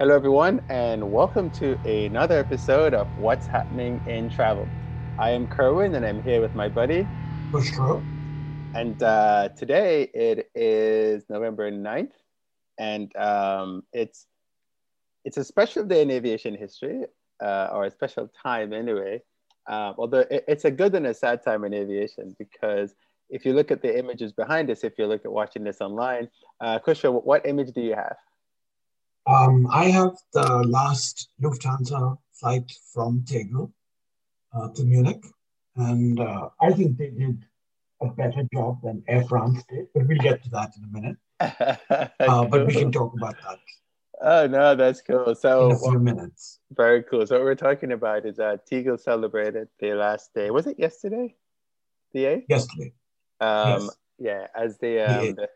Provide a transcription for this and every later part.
Hello, everyone, and welcome to another episode of What's Happening in Travel. I am Kerwin, and I'm here with my buddy, Bushro. And uh, today it is November 9th, and um, it's it's a special day in aviation history, uh, or a special time anyway. Um, although it, it's a good and a sad time in aviation because if you look at the images behind us, if you look at watching this online, uh, Kushra, what image do you have? Um, I have the last Lufthansa flight from Tegel uh, to Munich, and uh, I think they did a better job than Air France did, but we'll get to that in a minute. uh, but we can talk about that. Oh no, that's cool. So in a few minutes. Very cool. So what we're talking about is that Tegel celebrated the last day. Was it yesterday? The eighth? Yesterday. Um, yes. Yeah, as the, um, the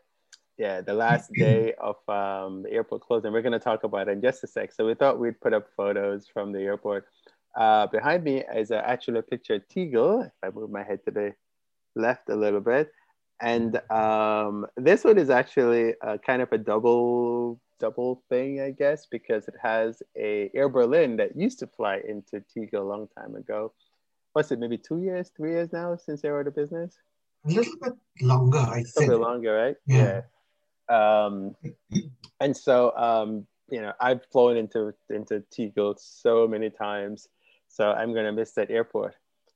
yeah the last day of um, the airport closing. We're going to talk about it in just a sec. So we thought we'd put up photos from the airport. Uh, behind me is a, actually a picture of Tegel. If I move my head to the left a little bit, and um, this one is actually a, kind of a double double thing, I guess, because it has a Air Berlin that used to fly into Tegel a long time ago. What's it? Maybe two years, three years now since they were out of business. A little bit longer, I think. A little bit longer, right? Yeah. yeah. Um, and so, um, you know, I've flown into into Tegel so many times, so I'm gonna miss that airport.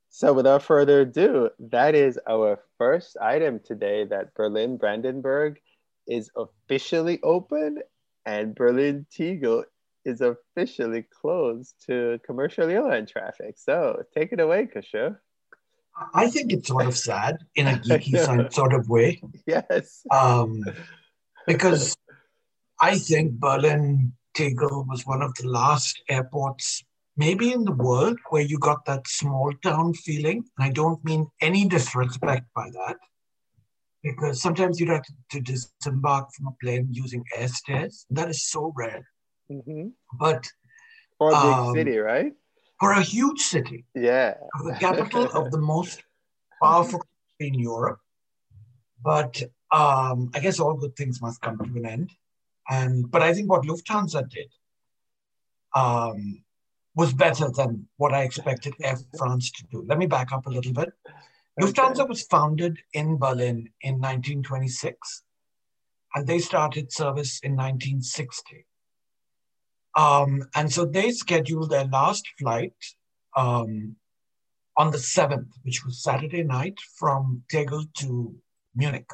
So, without further ado, that is our first item today. That Berlin Brandenburg is officially open, and Berlin Tegel is officially closed to commercial airline traffic. So, take it away, Kusha. I think it's sort of sad in a geeky sort of way. Yes. Um, because I think Berlin Tegel was one of the last airports, maybe in the world, where you got that small town feeling. And I don't mean any disrespect by that, because sometimes you'd have to, disembark from a plane using air stairs. That is so rare. Mm-hmm. But for a big um, city, right? For a huge city. Yeah. the capital of the most powerful country in Europe. But um, I guess all good things must come to an end. And but I think what Lufthansa did um, was better than what I expected Air France to do. Let me back up a little bit. Lufthansa was founded in Berlin in 1926, and they started service in 1960. Um, and so they scheduled their last flight um, on the 7th, which was Saturday night, from Tegel to Munich.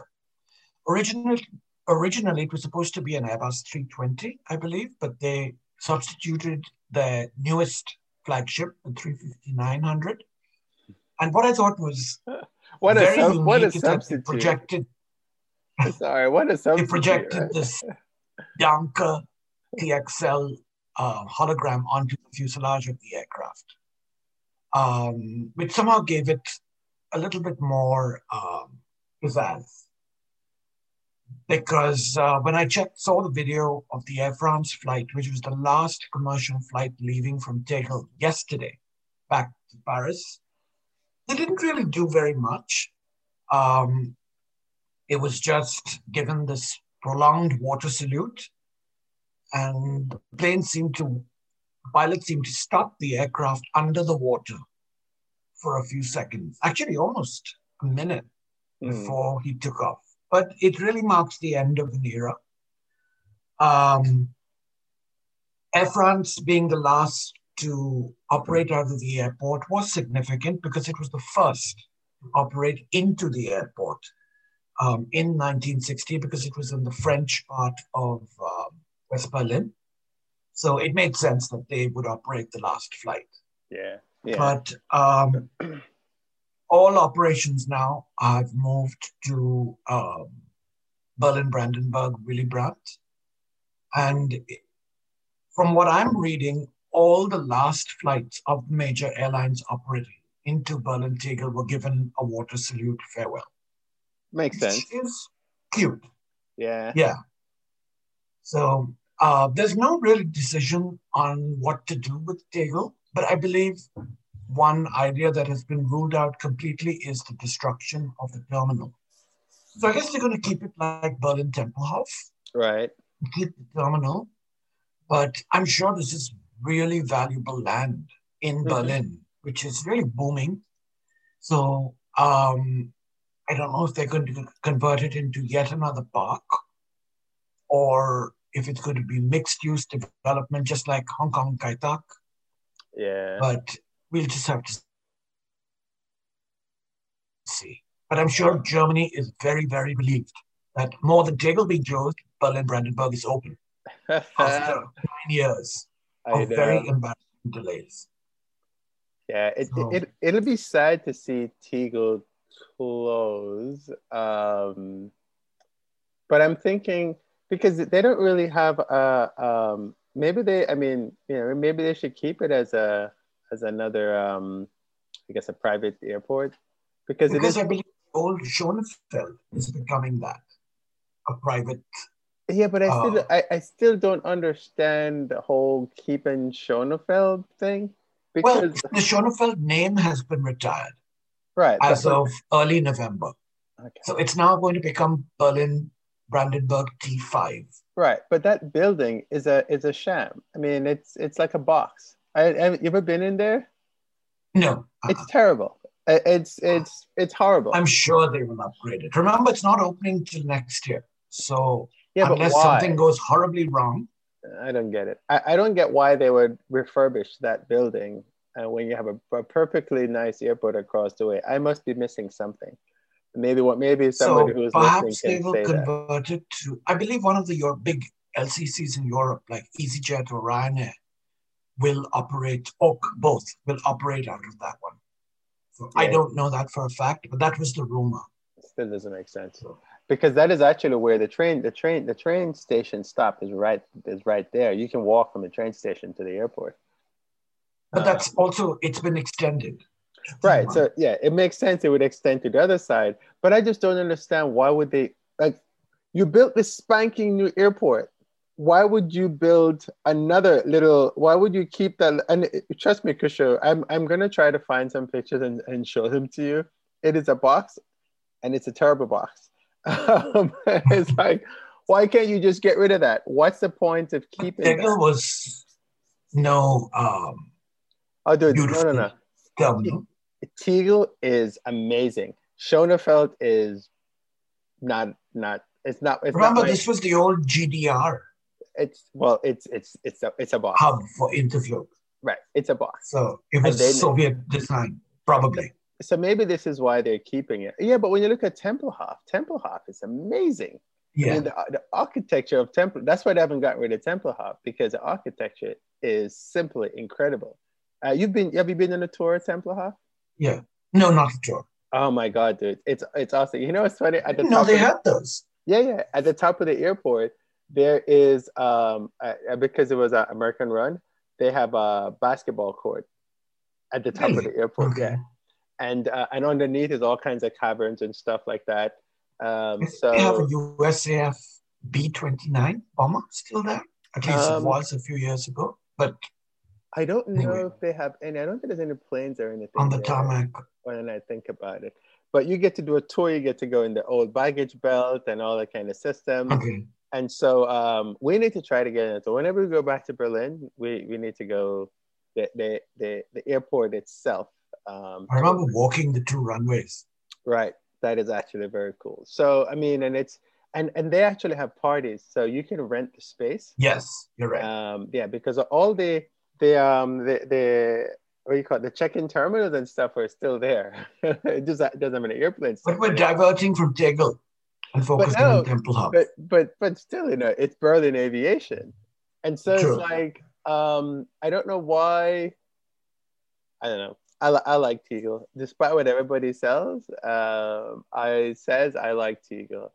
Originally, originally it was supposed to be an Airbus 320, I believe, but they substituted the newest flagship, the 350-900. And what I thought was what a sub, what a substitute. projected. Sorry, what a substitute. They projected right? this Danke TXL uh, hologram onto the fuselage of the aircraft, um, which somehow gave it a little bit more um, pizzazz because uh, when I checked, saw the video of the Air France flight, which was the last commercial flight leaving from Tegel yesterday back to Paris, they didn't really do very much. Um, it was just given this prolonged water salute, and the plane seemed to, pilot seemed to stop the aircraft under the water for a few seconds, actually almost a minute mm. before he took off but it really marks the end of an era. Um, Air France being the last to operate out of the airport was significant because it was the first to operate into the airport um, in 1960 because it was in the French part of uh, West Berlin. So it made sense that they would operate the last flight. Yeah. yeah. But um, all operations now have moved to um, Berlin Brandenburg Willy Brandt. And from what I'm reading, all the last flights of major airlines operating into Berlin Tegel were given a water salute farewell. Makes sense. It's cute. Yeah. Yeah. So uh, there's no real decision on what to do with Tegel, but I believe one idea that has been ruled out completely is the destruction of the terminal. So I guess they're going to keep it like Berlin Tempelhof. Right. Keep the terminal. But I'm sure this is really valuable land in mm-hmm. Berlin, which is really booming. So um, I don't know if they're going to convert it into yet another park or if it's going to be mixed use development, just like Hong Kong Kai Tak. Yeah. But we'll just have to see. But I'm sure Germany is very, very relieved that more than Tegel being closed, Berlin Brandenburg is open after nine years of very embarrassing delays. Yeah, it, so, it, it, will be sad to see Tegel close. Um, but I'm thinking because they don't really have a, um, maybe they, I mean, you know, maybe they should keep it as a, as another, um, I guess, a private airport because, because it is. I believe old Schönefeld is becoming that, a private yeah, but I still uh, I, I still don't understand the whole keeping Schönefeld thing. Because well, the Schönefeld name has been retired. Right. As of early November. Okay. So it's now going to become Berlin Brandenburg T5. Right, but that building is a is a sham. I mean, it's it's like a box. I, have you ever been in there? No. It's terrible. It's it's it's horrible. I'm sure they will upgrade it. Remember, it's not opening till next year. So yeah, unless something goes horribly wrong. I don't get it. I, I don't get why they would refurbish that building uh, when you have a, a, perfectly nice airport across the way. I must be missing something. Maybe what maybe somebody so who's perhaps they will convert that. it to. I believe one of the your big LCCs in Europe, like EasyJet or Ryanair, will operate. Or both will operate out of that one. So yeah. I don't know that for a fact, but that was the rumor. Still doesn't make sense. Because that is actually where the train the train the train station stop is right is right there you can walk from the train station to the airport but that's uh, also it's been extended right so yeah it makes sense it would extend to the other side but i just don't understand why would they like you built this spanking new airport why would you build another little why would you keep that and trust me Kusho, i'm, I'm going to try to find some pictures and, and show them to you it is a box and it's a terrible box um, it's like, why can't you just get rid of that? What's the point of keeping? Tegel was no. Um, oh, dude, no, no, no. Tegel, Tegel is amazing. Schönefeld is not not. It's not. It's Remember, not this was the old GDR. It's well, it's it's it's a it's a box hub for Interflug. Right, it's a box. So it was Soviet design, probably so maybe this is why they're keeping it. Yeah, but when you look at Tempelhof, Tempelhof is amazing. Yeah. I mean, the, the, architecture of Temple, that's why they haven't gotten rid of Tempelhof because the architecture is simply incredible. Uh, you've been, have you been on a tour of Tempelhof? Yeah. No, not a tour. Oh my God, dude. It's, it's awesome. You know, it's funny. At the no, they had those. Yeah, yeah. At the top of the airport, there is, um, uh, because it was an American run, they have a basketball court at the top really? of the airport. Okay. Yeah and uh, and underneath is all kinds of caverns and stuff like that. Um, so they have a USAF B twenty nine bomber still there. At least um, it was a few years ago, but I don't know anyway. if they have any. I don't think there's any planes or anything on the tarmac. When I think about it, but you get to do a tour. You get to go in the old baggage belt and all that kind of system. Okay. And so um, we need to try to get in. So whenever we go back to Berlin, we, we need to go the, the, the, the airport itself um, I remember walking the two runways. Right. That is actually very cool. So, I mean, and it's, and, and they actually have parties. So you can rent the space. Yes, you're right. Um, yeah, because all the, the, um, the, the, what do you call it? The check-in terminals and stuff are still there. it just doesn't have any airplanes. But we're diverting from Tegel and focusing no, on Tempelhof. But, but, but still, you know, it's Berlin Aviation. And so True. it's like, um, I don't know why, I don't know. I, I like Tegel, despite what everybody says. Um, I says I like Tegel.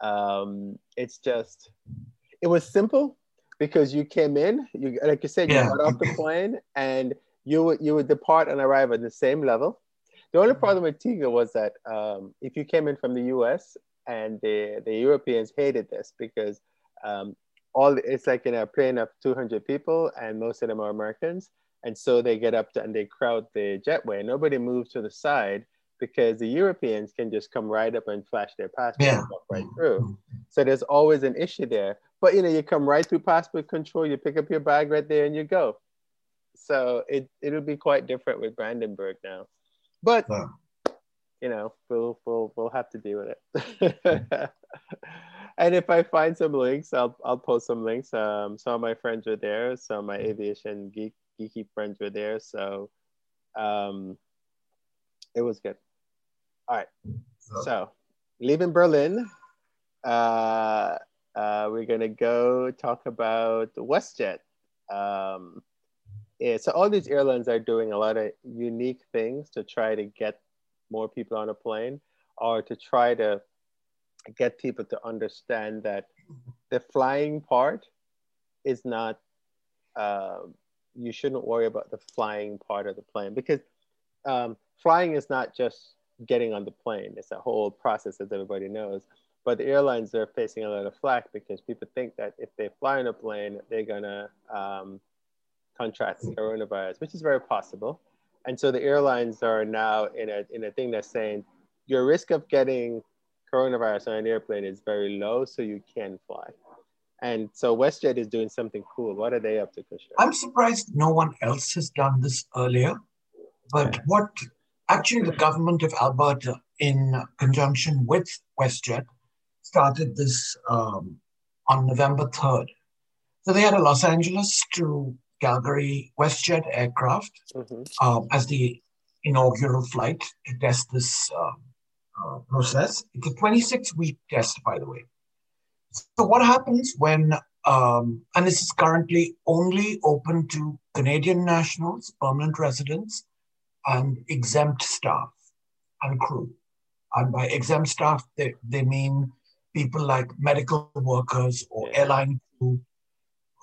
Um, it's just, it was simple because you came in, you like you said, yeah. you got off the plane, and you would you would depart and arrive at the same level. The only problem with Tegel was that um, if you came in from the U.S. and the the Europeans hated this because um, all it's like in a plane of 200 people and most of them are Americans and so they get up to, and they crowd the jetway. Nobody moves to the side because the Europeans can just come right up and flash their passport Yeah. right through. So there's always an issue there. But you know, you come right through passport control, you pick up your bag right there and you go. So it it'll be quite different with Brandenburg now. But Yeah. You know, we'll we'll we'll have to deal with it. and if I find some links, I'll I'll post some links. Um, some of my friends were there, some of my aviation geek geeky friends were there, so um, it was good. All right, so leaving Berlin, uh, uh, we're gonna go talk about WestJet. Um, yeah, so all these airlines are doing a lot of unique things to try to get more people on a plane or to try to get people to understand that the flying part is not um, you shouldn't worry about the flying part of the plane because um, flying is not just getting on the plane. It's a whole process as everybody knows. But the airlines are facing a lot of flack because people think that if they fly on a plane they're gonna um, contract coronavirus which is very possible and so the airlines are now in a, in a thing that's saying your risk of getting coronavirus on an airplane is very low, so you can fly. And so WestJet is doing something cool. What are they up to, Kushner? I'm surprised no one else has done this earlier. But what actually the government of Alberta, in conjunction with WestJet, started this um, on November 3rd. So they had a Los Angeles to Calgary WestJet aircraft Mhm. um, as the inaugural flight to test this um, uh, process. It's a 26 week test, by the way. So, what happens when, um, and this is currently only open to Canadian nationals, permanent residents, and exempt staff and crew. And by exempt staff, they, they mean people like medical workers or Yeah. airline crew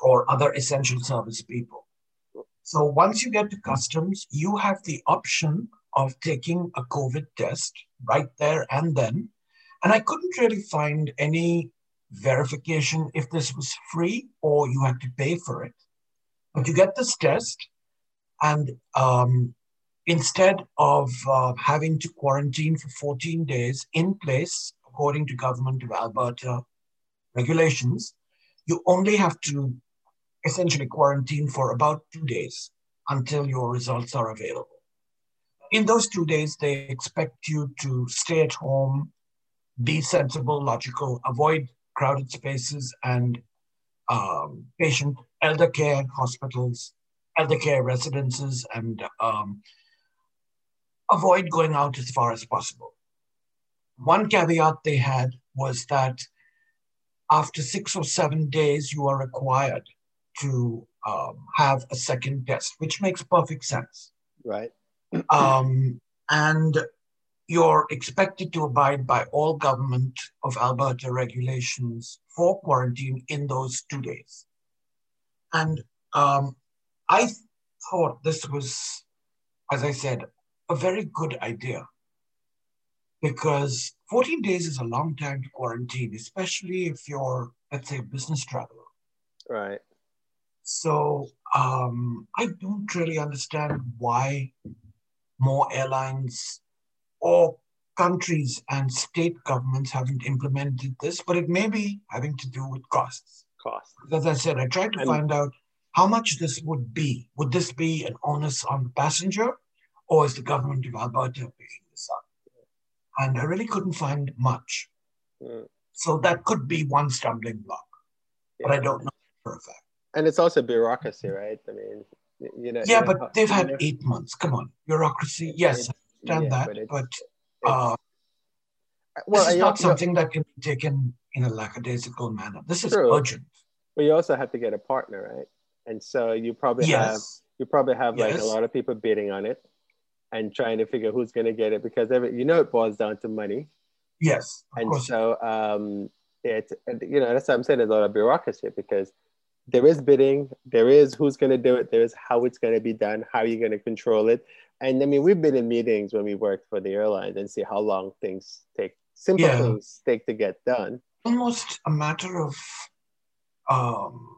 or other essential service people. So once you get to customs, you have the option of taking a COVID test right there and then. And I couldn't really find any verification if this was free or you had to pay for it. But you get this test, and um, instead of uh, having to quarantine for 14 days in place, according to Government of Alberta regulations, you only have to essentially quarantine for about two days until your results are available. In those two days, they expect you to stay at home, be sensible, logical, avoid crowded spaces and um, patient elder care hospitals, elder care residences, and um, avoid going out as far as possible. One caveat they had was that after six or seven days, you are required to um, have a second test, which makes perfect sense. Right. Um, and you're expected to abide by all government of Alberta regulations for quarantine in those two days. And um, I thought this was, as I said, a very good idea because 14 days is a long time to quarantine, especially if you're, let's say, a business traveler. Right. So um, I don't really understand why more airlines or countries and state governments haven't implemented this, but it may be having to do with costs. Cost. As I said, I tried to And- find out how much this would be. Would this be an onus on the passenger, or is the government of Alberta picking this up? And I really couldn't find much. Mm. So that could be one stumbling block, but I don't know for a fact. And it's also bureaucracy, right? I mean, you know. Yeah, you know but they've had know- eight months. Come on, bureaucracy. Yes, I understand yeah, that, but it's- but it's- uh, well, this is not something that can be taken in a lackadaisical manner. This is True. urgent. But you also have to get a partner, right? And so you probably have you probably have like a lot of people bidding on it and trying to figure who's going to get it because every, you know it boils down to money. Yes. Of and course. so um, it you know that's what I'm saying. There's a lot of bureaucracy because there is bidding, there is who's going to do it, there is how it's going to be done, how you're going to control it, and I mean we've been in meetings when we worked for the airlines and see how long things take, simple Yeah. things take to get done. Almost a matter of, um,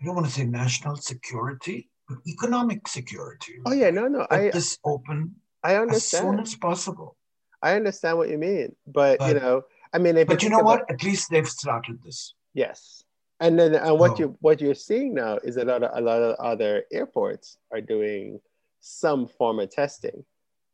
I don't want to say national security, but economic security. Oh yeah, no, no, Get I this open. I understand. As soon as possible. I understand what you mean, but, but you know, I mean, but you know about, what? At least they've started this. Yes, and then and what you what you're seeing now is a lot of a lot of other airports are doing some form of testing.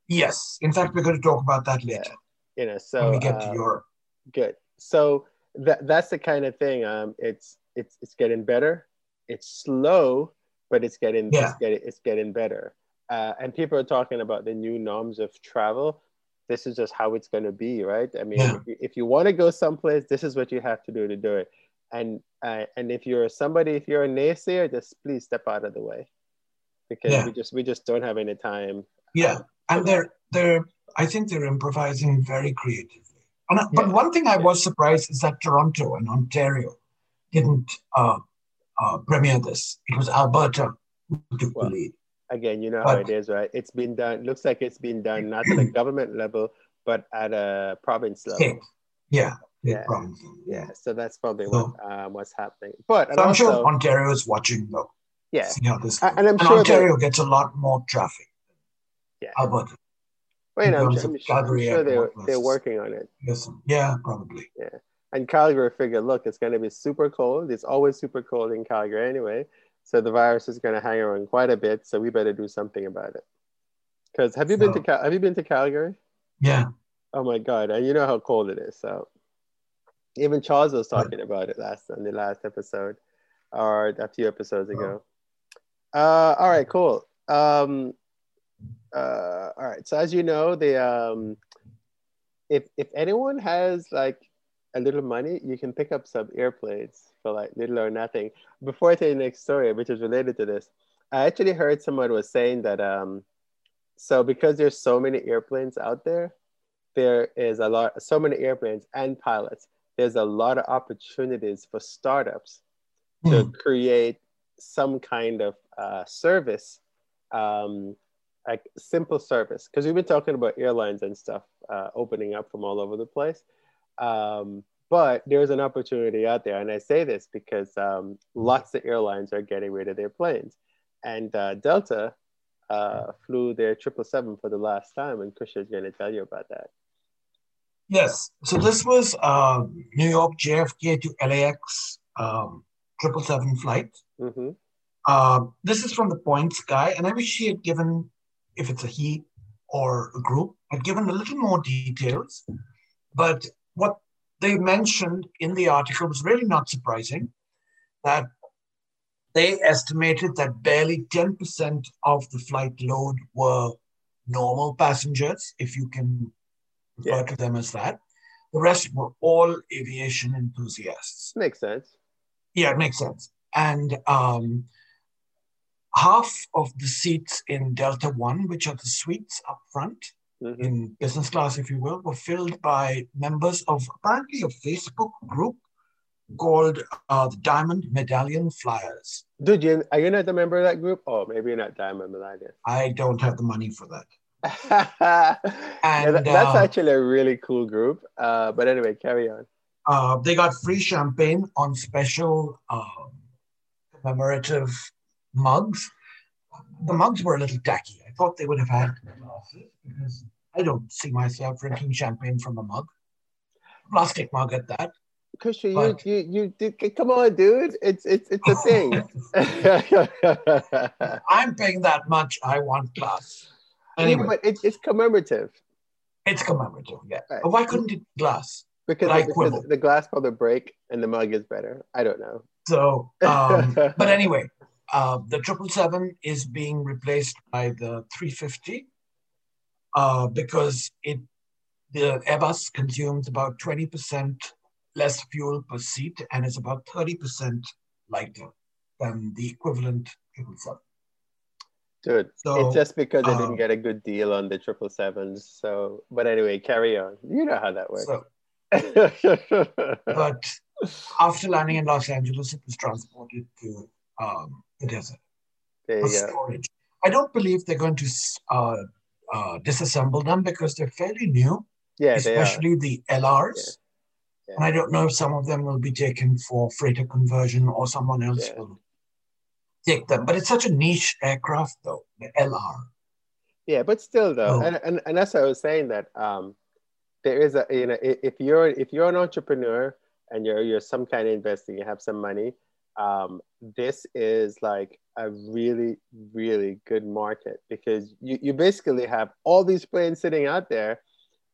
Yes, in fact, we're going to talk about that later. Yeah. You know, so when we get to um, Europe. Good. So that that's the kind of thing. Um, it's it's it's getting better. It's slow, but it's getting yeah. it's getting it's getting better. Uh, and people are talking about the new norms of travel. This is just how it's going to be, right? I mean, yeah. if you, if you want to go someplace, this is what you have to do to do it. And uh, and if you're somebody, if you're a naysayer, just please step out of the way, because yeah. we just we just don't have any time. Yeah, and they're they're I think they're improvising very creatively. And, but one thing I was surprised is that Toronto and Ontario didn't uh, uh, premiere this. It was Alberta who took well, the lead. Again, you know but, how it is, right? It's been done. Looks like it's been done not at a government level, but at a province level. State. Yeah. Yeah. Province. yeah. So that's probably so, what um, what's happening. But so I'm sure Ontario is watching though. Yeah. See how this and, I'm and sure Ontario gets a lot more traffic. Yeah. Alberta. Well, you know, I'm, I'm, I'm, sure they're, they're working on it. Yes. Yeah, probably. Yeah. And Calgary figured, look, it's going to be super cold. It's always super cold in Calgary anyway. So the virus is going to hang around quite a bit. So we better do something about it. Because have you so, been to Cal- have you been to Calgary? Yeah. Oh my God! And you know how cold it is. So even Charles was talking about it last on the last episode, or a few episodes ago. Oh. Uh, all right, cool. Um, uh, all right. So as you know, the um, if if anyone has like a little money, you can pick up some airplanes for like little or nothing. Before I tell you the next story, which is related to this, I actually heard someone was saying that um, so because there's so many airplanes out there, there is a lot, so many airplanes and pilots. There's a lot of opportunities for startups mm. to hmm. create some kind of uh, service um, like simple service because we've been talking about airlines and stuff uh, opening up from all over the place um, but there's an opportunity out there and i say this because um, lots of airlines are getting rid of their planes and uh, delta uh, flew their 777 for the last time and Krishna is going to tell you about that yes so this was uh, new york jfk to lax um, 777 flight mm-hmm. Uh, this is from the points guy, and I wish he had given if it's a he or a group. I've given a little more details, but what they mentioned in the article was really not surprising that they estimated that barely 10% of the flight load were normal passengers, if you can refer to them as that. The rest were all aviation enthusiasts. Makes sense. Yeah, it makes sense. And um, half of the seats in Delta One, which are the suites up front mm-hmm. in business class, if you will, were filled by members of apparently a Facebook group called uh, the Diamond Medallion Flyers. Dude, you, are you not a member of that group? Oh, maybe you're not Diamond Medallion. I don't have the money for that. And yeah, that, that's uh, actually a really cool group. Uh, but anyway, carry on. Uh, they got free champagne on special um, commemorative mugs. The mugs were a little tacky. I thought they would have had glasses because I don't see myself drinking champagne from a mug. Plastic mug at that. Christian, you, you, you, come on, dude. It's, it's, it's a thing. I'm paying that much. I want glass. Anyway, but it, it's commemorative. It's commemorative, yeah. Right. Why couldn't it glass? Because, because the glass probably break and the mug is better. I don't know. So, um, but anyway, uh, the 777 is being replaced by the 350 uh, because it the Airbus consumes about 20% less fuel per seat and is about 30% lighter than the equivalent 777. Dude, so, it's just because I didn't uh, get a good deal on the triple sevens. So, but anyway, carry on. You know how that works. So, but after landing in Los Angeles, it was transported to um, the desert for storage. I don't believe they're going to uh, uh, disassemble them because they're fairly new. Yeah, especially the LRs. Yeah. Yeah. And I don't know if some of them will be taken for freighter conversion or someone else yeah. will take them. But it's such a niche aircraft, though, the LR. Yeah, but still though, oh. and, and and that's what I was saying that um, there is a you know if you're if you're an entrepreneur and you're you're some kind of investing, you have some money, um, this is like a really really good market because you you basically have all these planes sitting out there,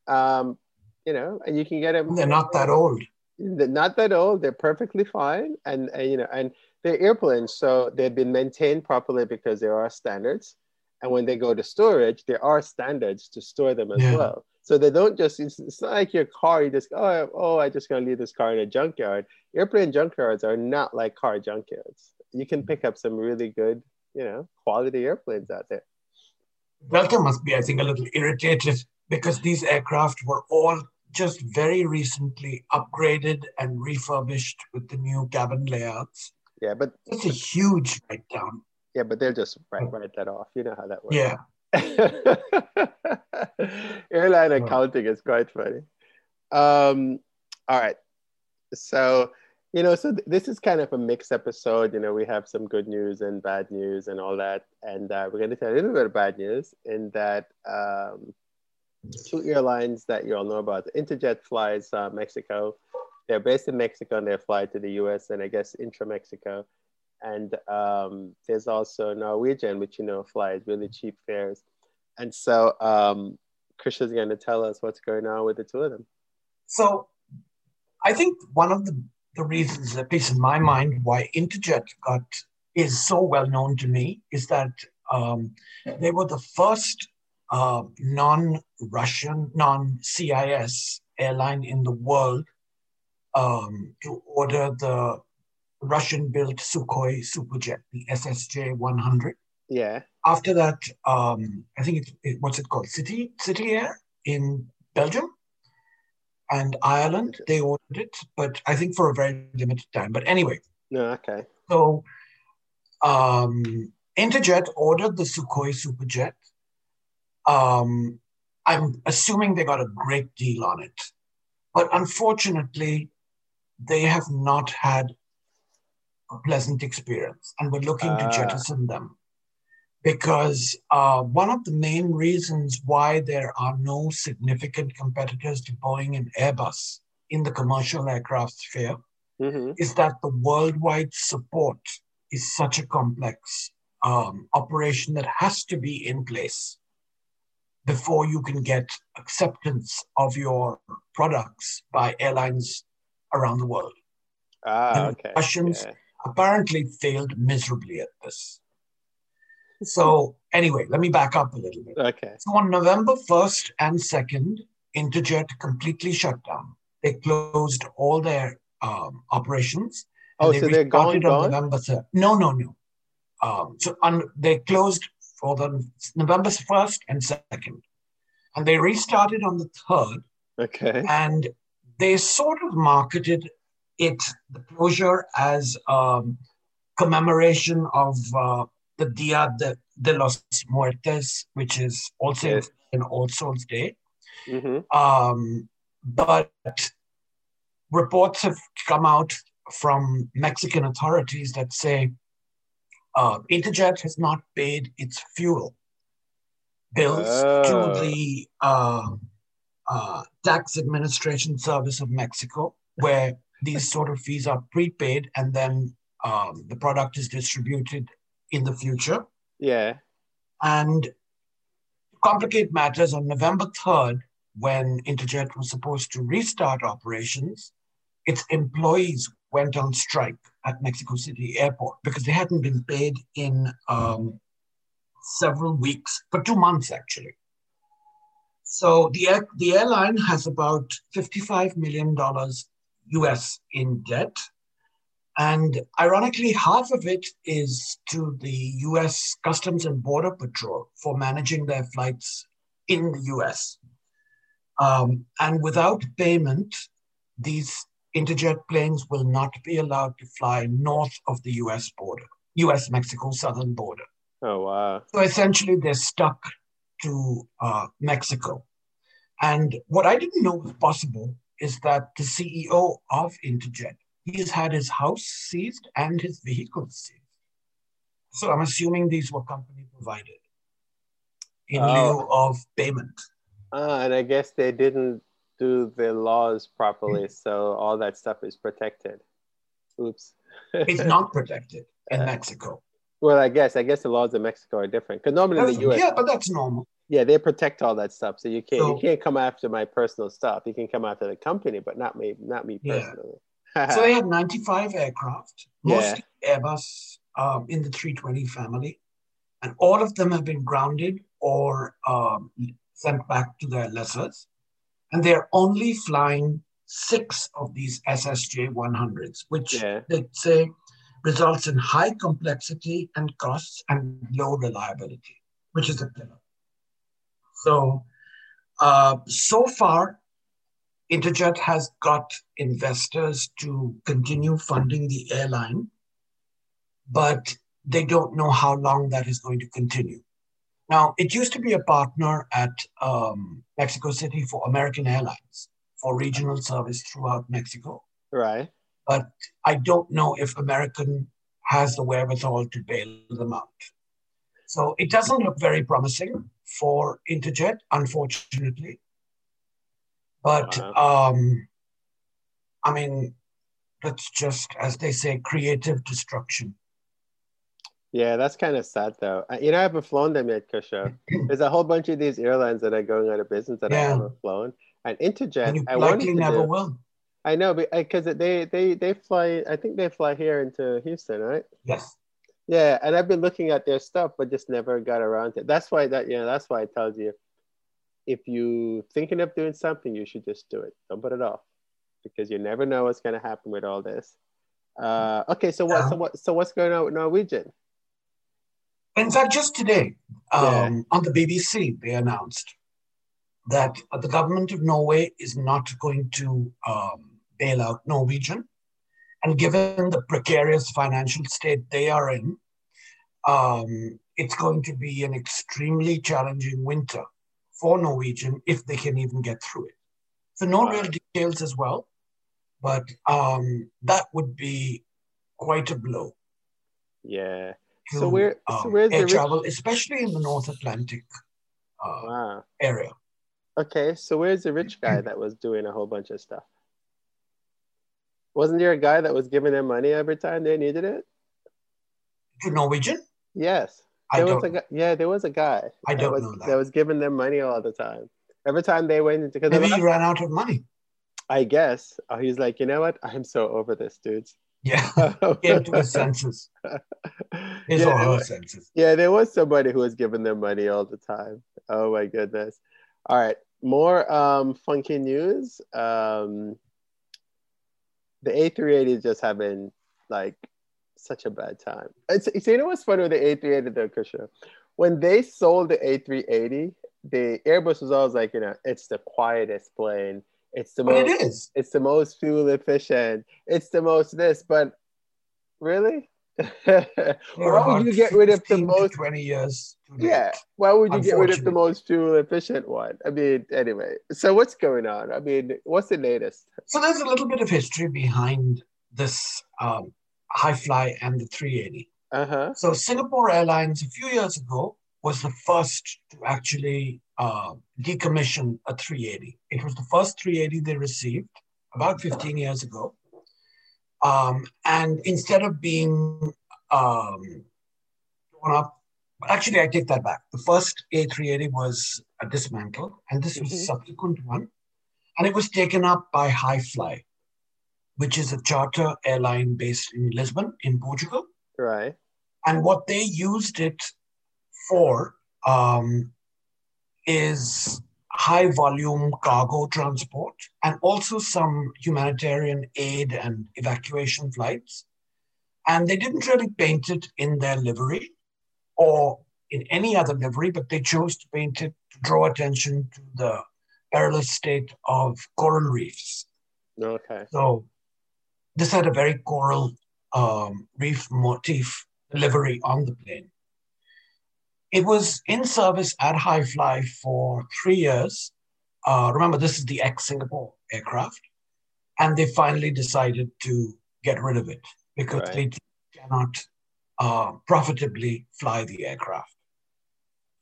um, you know, and you can get them. They're not that old. They're not that old. They're perfectly fine, and, and you know, and they're airplanes, so they've been maintained properly because there are standards. And when they go to storage, there are standards to store them as yeah. well. So they don't just, it's, it's, not like your car, you just, oh, oh, I just gonna leave this car in a junkyard. Airplane junkyards are not like car junkyards. You can pick up some really good, you know, quality airplanes out there. Delta must be, I think, a little irritated because these aircraft were all just very recently upgraded and refurbished with the new cabin layouts. Yeah, but it's a huge write down. Yeah, but they'll just write, write that off. You know how that works. Yeah. Airline accounting is quite funny. Um, all right. So, you know, so th- this is kind of a mixed episode. You know, we have some good news and bad news and all that. And uh, we're going to tell a little bit of bad news in that um, two airlines that you all know about Interjet flies uh, Mexico. They're based in Mexico and they fly to the US and I guess intra Mexico. And um, there's also Norwegian, which you know flies really cheap fares. And so um, is going to tell us what's going on with the two of them. So I think one of the, the reasons, at least in my mind, why Interjet got is so well known to me is that um, they were the first uh, non-Russian, non-CIS airline in the world um, to order the Russian-built Sukhoi Superjet, the SSJ 100. Yeah. After that, um, I think it's it, what's it called? City City Air in Belgium and Ireland. They ordered it, but I think for a very limited time. But anyway. No, okay. So, um, Interjet ordered the Sukhoi Superjet. Um, I'm assuming they got a great deal on it, but unfortunately, they have not had a pleasant experience and we're looking uh. to ah. jettison them because uh, one of the main reasons why there are no significant competitors to Boeing and Airbus in the commercial aircraft sphere mm-hmm. is that the worldwide support is such a complex um, operation that has to be in place before you can get acceptance of your products by airlines around the world. Ah, and okay. Russians yeah. apparently failed miserably at this. So, anyway, let me back up a little bit. Okay. So, on November 1st and 2nd, Interjet completely shut down. They closed all their um, operations. Oh, they so they're gone, gone? November 3rd. No, no, no. Um, so on, they closed for the November 1st and 2nd. And they restarted on the 3rd. Okay. And they sort of marketed it, the closure, as um, commemoration of uh, the Dia de, de, los Muertes, which is also yes. an All Souls Day. Mm-hmm. Um, but reports have come out from Mexican authorities that say uh, Interjet has not paid its fuel bills oh. to the uh, uh, Tax Administration Service of Mexico, where these sort of fees are prepaid and then um, the product is distributed in the future. Yeah. And complicate matters on November 3rd, when Interjet was supposed to restart operations, its employees went on strike at Mexico City Airport because they hadn't been paid in um, several weeks, for two months actually. So the, air, the airline has about $55 million US in debt. And ironically, half of it is to the US Customs and Border Patrol for managing their flights in the US. Um, and without payment, these Interjet planes will not be allowed to fly north of the US border, US Mexico southern border. Oh, wow. So essentially, they're stuck to uh, Mexico. And what I didn't know was possible is that the CEO of Interjet, he's had his house seized and his vehicle seized. So I'm assuming these were company provided. in oh. lieu of payment. Uh, and I guess they didn't do the laws properly, mm. so all that stuff is protected. Oops. it's not protected in uh, Mexico. Well, I guess I guess the laws in Mexico are different because normally that's, the U.S. Yeah, but that's normal. Yeah, they protect all that stuff, so you can't so, you can't come after my personal stuff. You can come after the company, but not me, not me personally. Yeah. so they had 95 aircraft, mostly yeah. Airbus um, in the 320 family, and all of them have been grounded or um, sent back to their lessors, and they're only flying six of these SSJ 100s, which yeah. they say results in high complexity and costs and low reliability, which is a killer. So, uh, so far, Interjet has got investors to continue funding the airline, but they don't know how long that is going to continue. Now, it used to be a partner at um, Mexico City for American Airlines for regional service throughout Mexico. Right. But I don't know if American has the wherewithal to bail them out. So it doesn't look very promising for Interjet, unfortunately. But um, I mean, that's just, as they say, creative destruction. Yeah, that's kind of sad though. You know, I haven't flown them yet, Kusha. There's a whole bunch of these airlines that are going out of business that yeah. I haven't flown. And Interjet, and I likely never do. will. I know, because they they they fly. I think they fly here into Houston, right? Yes. Yeah, and I've been looking at their stuff, but just never got around to it. That's why that know that's why I tell you, if you thinking of doing something, you should just do it. Don't put it off, because you never know what's going to happen with all this. Uh, okay, so what? So what? So what's going on with Norwegian? In fact, just today um, yeah. on the BBC, they announced that the government of Norway is not going to um, bail out Norwegian. And given the precarious financial state they are in, um, it's going to be an extremely challenging winter for Norwegian if they can even get through it. So, no real details as well, but um, that would be quite a blow. Yeah. so where so um, where's air the travel, especially in the North Atlantic uh, wow. area? Okay, so where's the rich guy that was doing a whole bunch of stuff? Wasn't there a guy that was giving them money every time they needed it? To Norwegian? Yes. There I was don't. A, yeah, there was a guy. I don't was, know that. That was giving them money all the time. Every time they went into because maybe he ran out of money. I guess uh, he's like, you know what? I'm so over this, dudes. Yeah, came to his senses. His yeah, or her senses. Yeah, there was somebody who was giving them money all the time. Oh my goodness. All right, more um, funky news. Um, the A380 is just having like such a bad time. It's, so you know what's funny with the A380 though, Kusha? When they sold the A380, the Airbus was always like, you know, it's the quietest plane. It's the oh, most. It is. It's the most fuel efficient. It's the most this, but really, why would you get rid of the most 20 years? Yeah. Why would you get rid of the most fuel efficient one? I mean, anyway. So what's going on? I mean, what's the latest? So there's a little bit of history behind this um, Hi-Fly and the 380. Uh-huh. So Singapore Airlines a few years ago was the first to actually uh, decommission a 380. It was the first 380 they received about 15 years ago. Um, and instead of being um, torn up, actually, I take that back. The first A380 was dismantled, and this was mm-hmm. a subsequent one. And it was taken up by Hi-Fly, which is a charter airline based in Lisbon, in Portugal. Right. And what they used it for um, is high volume cargo transport and also some humanitarian aid and evacuation flights. And they didn't really paint it in their livery or in any other livery, but they chose to paint it to draw attention to the perilous state of coral reefs. Okay. So this had a very coral um, reef motif livery on the plane. It was in service at Hi-Fly for three years. Uh, remember, this is the ex Singapore aircraft. And they finally decided to get rid of it because right. they cannot uh, profitably fly the aircraft.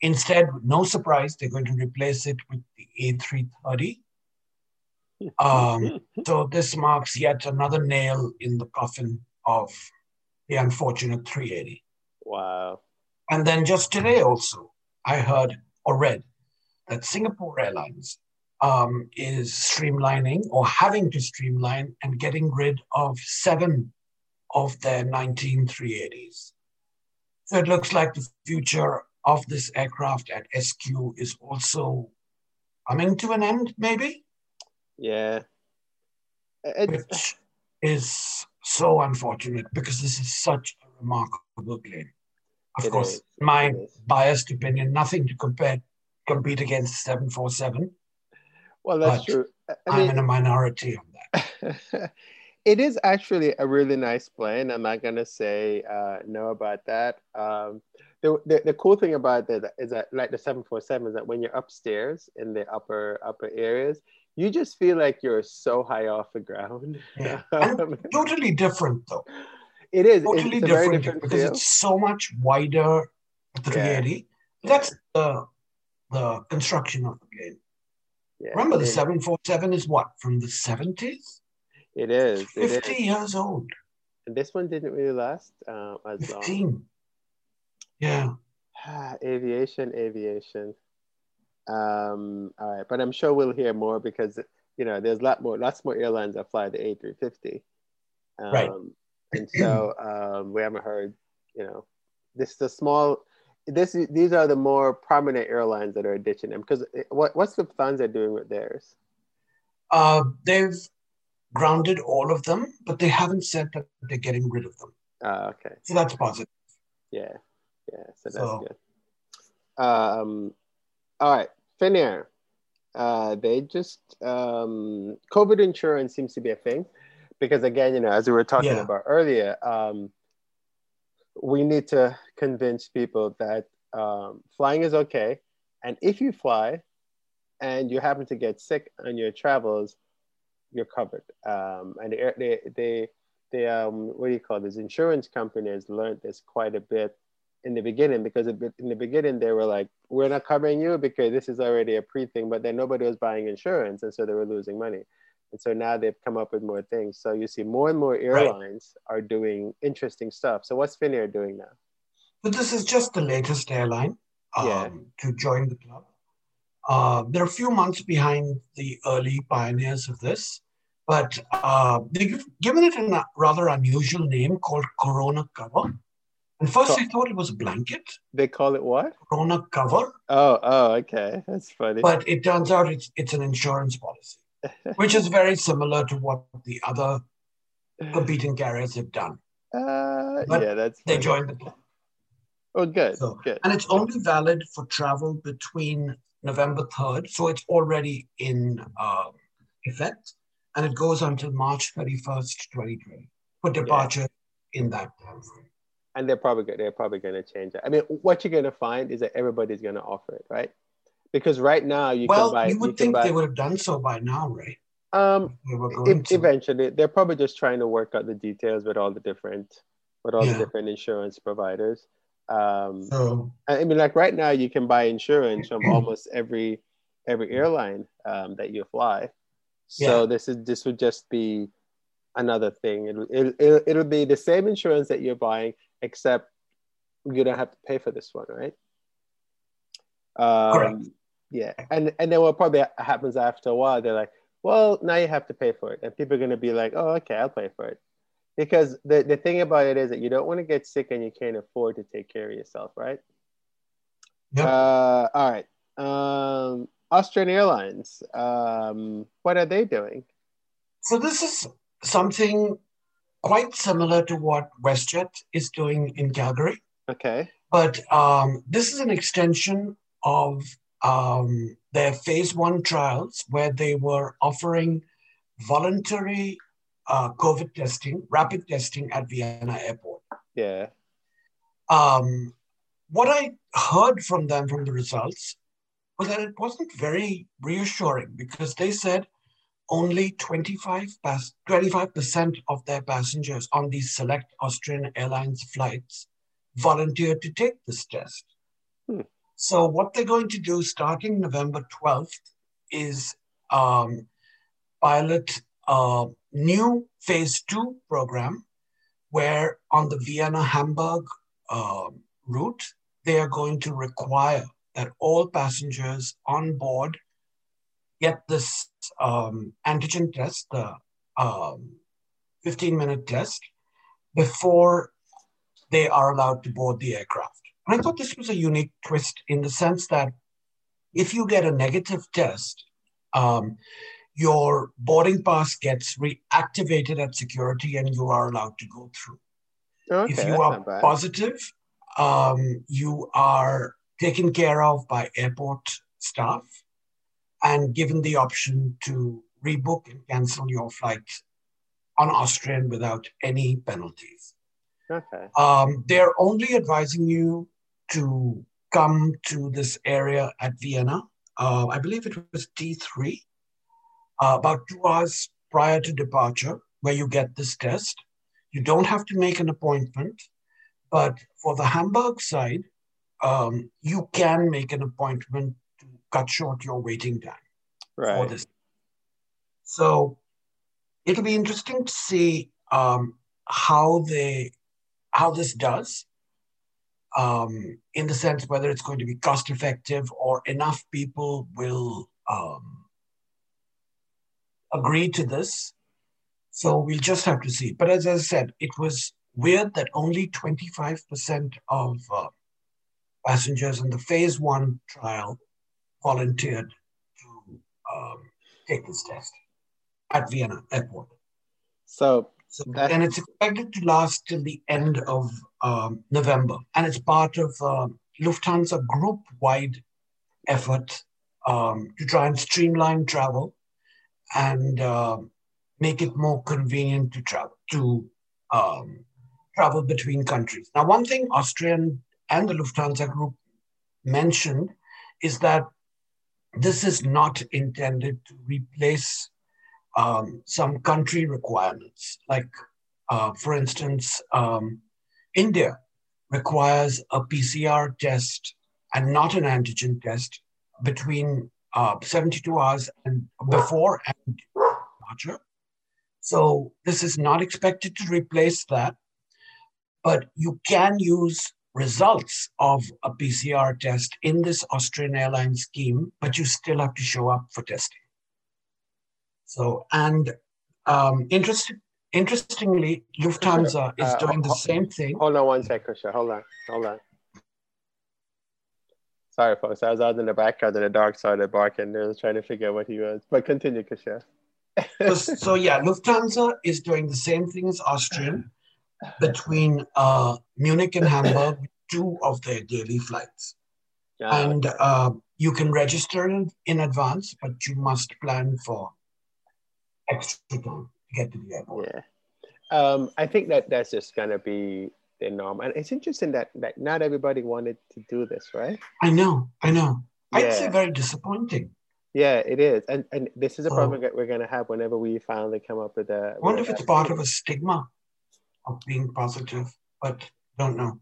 instead, no surprise, they're going to replace it with the A330. Um, so this marks yet another nail in the coffin of the unfortunate 380. Wow. And then just today also, I heard or read that Singapore Airlines um, is streamlining or having to streamline and getting rid of seven of their 19 380s. So it looks like the future of this aircraft at SQ is also coming to an end, maybe? Yeah. Which is so unfortunate because this is such a remarkable plane. Of course, is. my biased opinion, nothing to compare compete against 747. Well, that's true. I am in a minority on that. it is actually a really nice plane. I'm not gonna say uh, no about that. Um, the, the, the cool thing about it is that like the 747 is that when you're upstairs in the upper upper areas, you just feel like you're so high off the ground. Yeah. totally different though. It is totally it's different, different because it's so much wider. 380. Yeah. That's the the construction of the plane. Yeah, Remember, the 747 is what from the 70s. It is. It 50 is. years old. And this one didn't really last uh, as 15. long. Yeah. aviation, aviation. Um, all right, but I'm sure we'll hear more because you know there's a lot more, lots more airlines that fly the A350. Um, right. And so um, we haven't heard, you know, this is a small. This these are the more prominent airlines that are ditching them because what what's Lufthansa doing with theirs? Uh, they've grounded all of them, but they haven't said that they're getting rid of them. Uh, okay. So that's positive. Yeah, yeah. So that's so. good. Um, all right, Finnair. Uh, they just um, COVID insurance seems to be a thing because again, you know, as we were talking yeah. about earlier, um, we need to convince people that um, flying is okay, and if you fly and you happen to get sick on your travels, you're covered. Um, and they, they, they, they um, what do you call this? Insurance companies learned this quite a bit in the beginning because in the beginning they were like, we're not covering you because this is already a pre thing, but then nobody was buying insurance, and so they were losing money. And so now they've come up with more things. So you see more and more airlines right. are doing interesting stuff. So what's Finnair doing now? But this is just the latest airline um, yeah. to join the club. Uh, they're a few months behind the early pioneers of this, but uh, they've given it a rather unusual name called Corona Cover. And first, so, I thought it was a blanket. They call it what? Corona Cover. Oh, oh, okay, that's funny. But it turns out it's it's an insurance policy, which is very similar to what the other competing carriers have done. Uh, yeah, that's. Funny. They joined the club. Oh, good, so, good. And it's only valid for travel between November 3rd. So it's already in uh, effect and it goes until March 31st, 2020 for departure yeah. in that time frame. And they're probably they're probably going to change it. I mean, what you're going to find is that everybody's going to offer it, right? Because right now you well, can buy. you would you think buy, they would have done so by now, right? Um, if, eventually, they're probably just trying to work out the details with all the different with all yeah. the different insurance providers. Um, so, I mean, like right now, you can buy insurance from almost every every airline um, that you fly. So yeah. this is this would just be another thing. It'll, it'll, it'll be the same insurance that you're buying, except you don't have to pay for this one, right? Um, Correct. Yeah, and and then what probably happens after a while, they're like, well, now you have to pay for it, and people are gonna be like, oh, okay, I'll pay for it because the, the thing about it is that you don't want to get sick and you can't afford to take care of yourself, right? Yep. Uh, all right. Um, Austrian Airlines, um, what are they doing? So this is something quite similar to what WestJet is doing in Calgary. Okay. But um, this is an extension of um, their phase one trials where they were offering voluntary uh, COVID testing, rapid testing at Vienna airport. Yeah. Um, what I heard from them from the results was that it wasn't very reassuring because they said only 25 pas- 25% of their passengers on these select Austrian Airlines flights volunteered to take this test. Hmm. So what they're going to do starting November 12th is um, pilot a new phase two program where on the Vienna Hamburg uh, route, they are going to require that all passengers on board get this um, antigen test, the um, 15 minute test, before they are allowed to board the aircraft. And I thought this was a unique twist in the sense that if you get a negative test, um, your boarding pass gets reactivated at security and you are allowed to go through. Okay, if you are positive, um, you are taken care of by airport staff and given the option to rebook and cancel your flight on Austrian without any penalties. Okay. Um, they're only advising you to come to this area at Vienna. Uh, I believe it was T3, uh, about two hours prior to departure, where you get this test. You don't have to make an appointment, but for the Hamburg side, um, you can make an appointment to cut short your waiting time right. for this. So it'll be interesting to see um, how they how this does um, in the sense whether it's going to be cost effective or enough people will um, agree to this. So we'll just have to see. But as I said, it was weird that only 25% of uh, passengers in the phase one trial volunteered to um, take this test at Vienna airport. So, so and it's expected to last till the end of um, November, and it's part of uh, Lufthansa group-wide effort um, to try and streamline travel and uh, make it more convenient to travel to um, travel between countries. Now, one thing Austrian and the Lufthansa Group mentioned is that this is not intended to replace um, some country requirements. Like, uh, for instance, um, India requires a PCR test and not an antigen test between uh, 72 hours and before and departure. So this is not expected to replace that, but you can use results of a PCR test in this Austrian Airlines scheme, but you still have to show up for testing. So, and um, interest, interestingly, Lufthansa is uh, doing the same thing. Hold on one second, Krisha. Hold on, hold on. Sorry, folks. I was out in the background and the dog started barking. I was trying to figure out what he was. But continue, Kishore. so, so, yeah, Lufthansa is doing the same thing as Austrian between uh, Munich and Hamburg, two of their daily flights. Yeah. And uh, you can register in, in advance, but you must plan for extra time to get to the airport. Yeah. Um, I think that that's just going to be the norm. And it's interesting that, that not everybody wanted to do this, right? I know, I know. Yeah. I'd say very disappointing. Yeah, it is. And and this is a problem oh. that we're going to have whenever we finally come up with a. I wonder if it's part of a stigma of being positive, but don't know.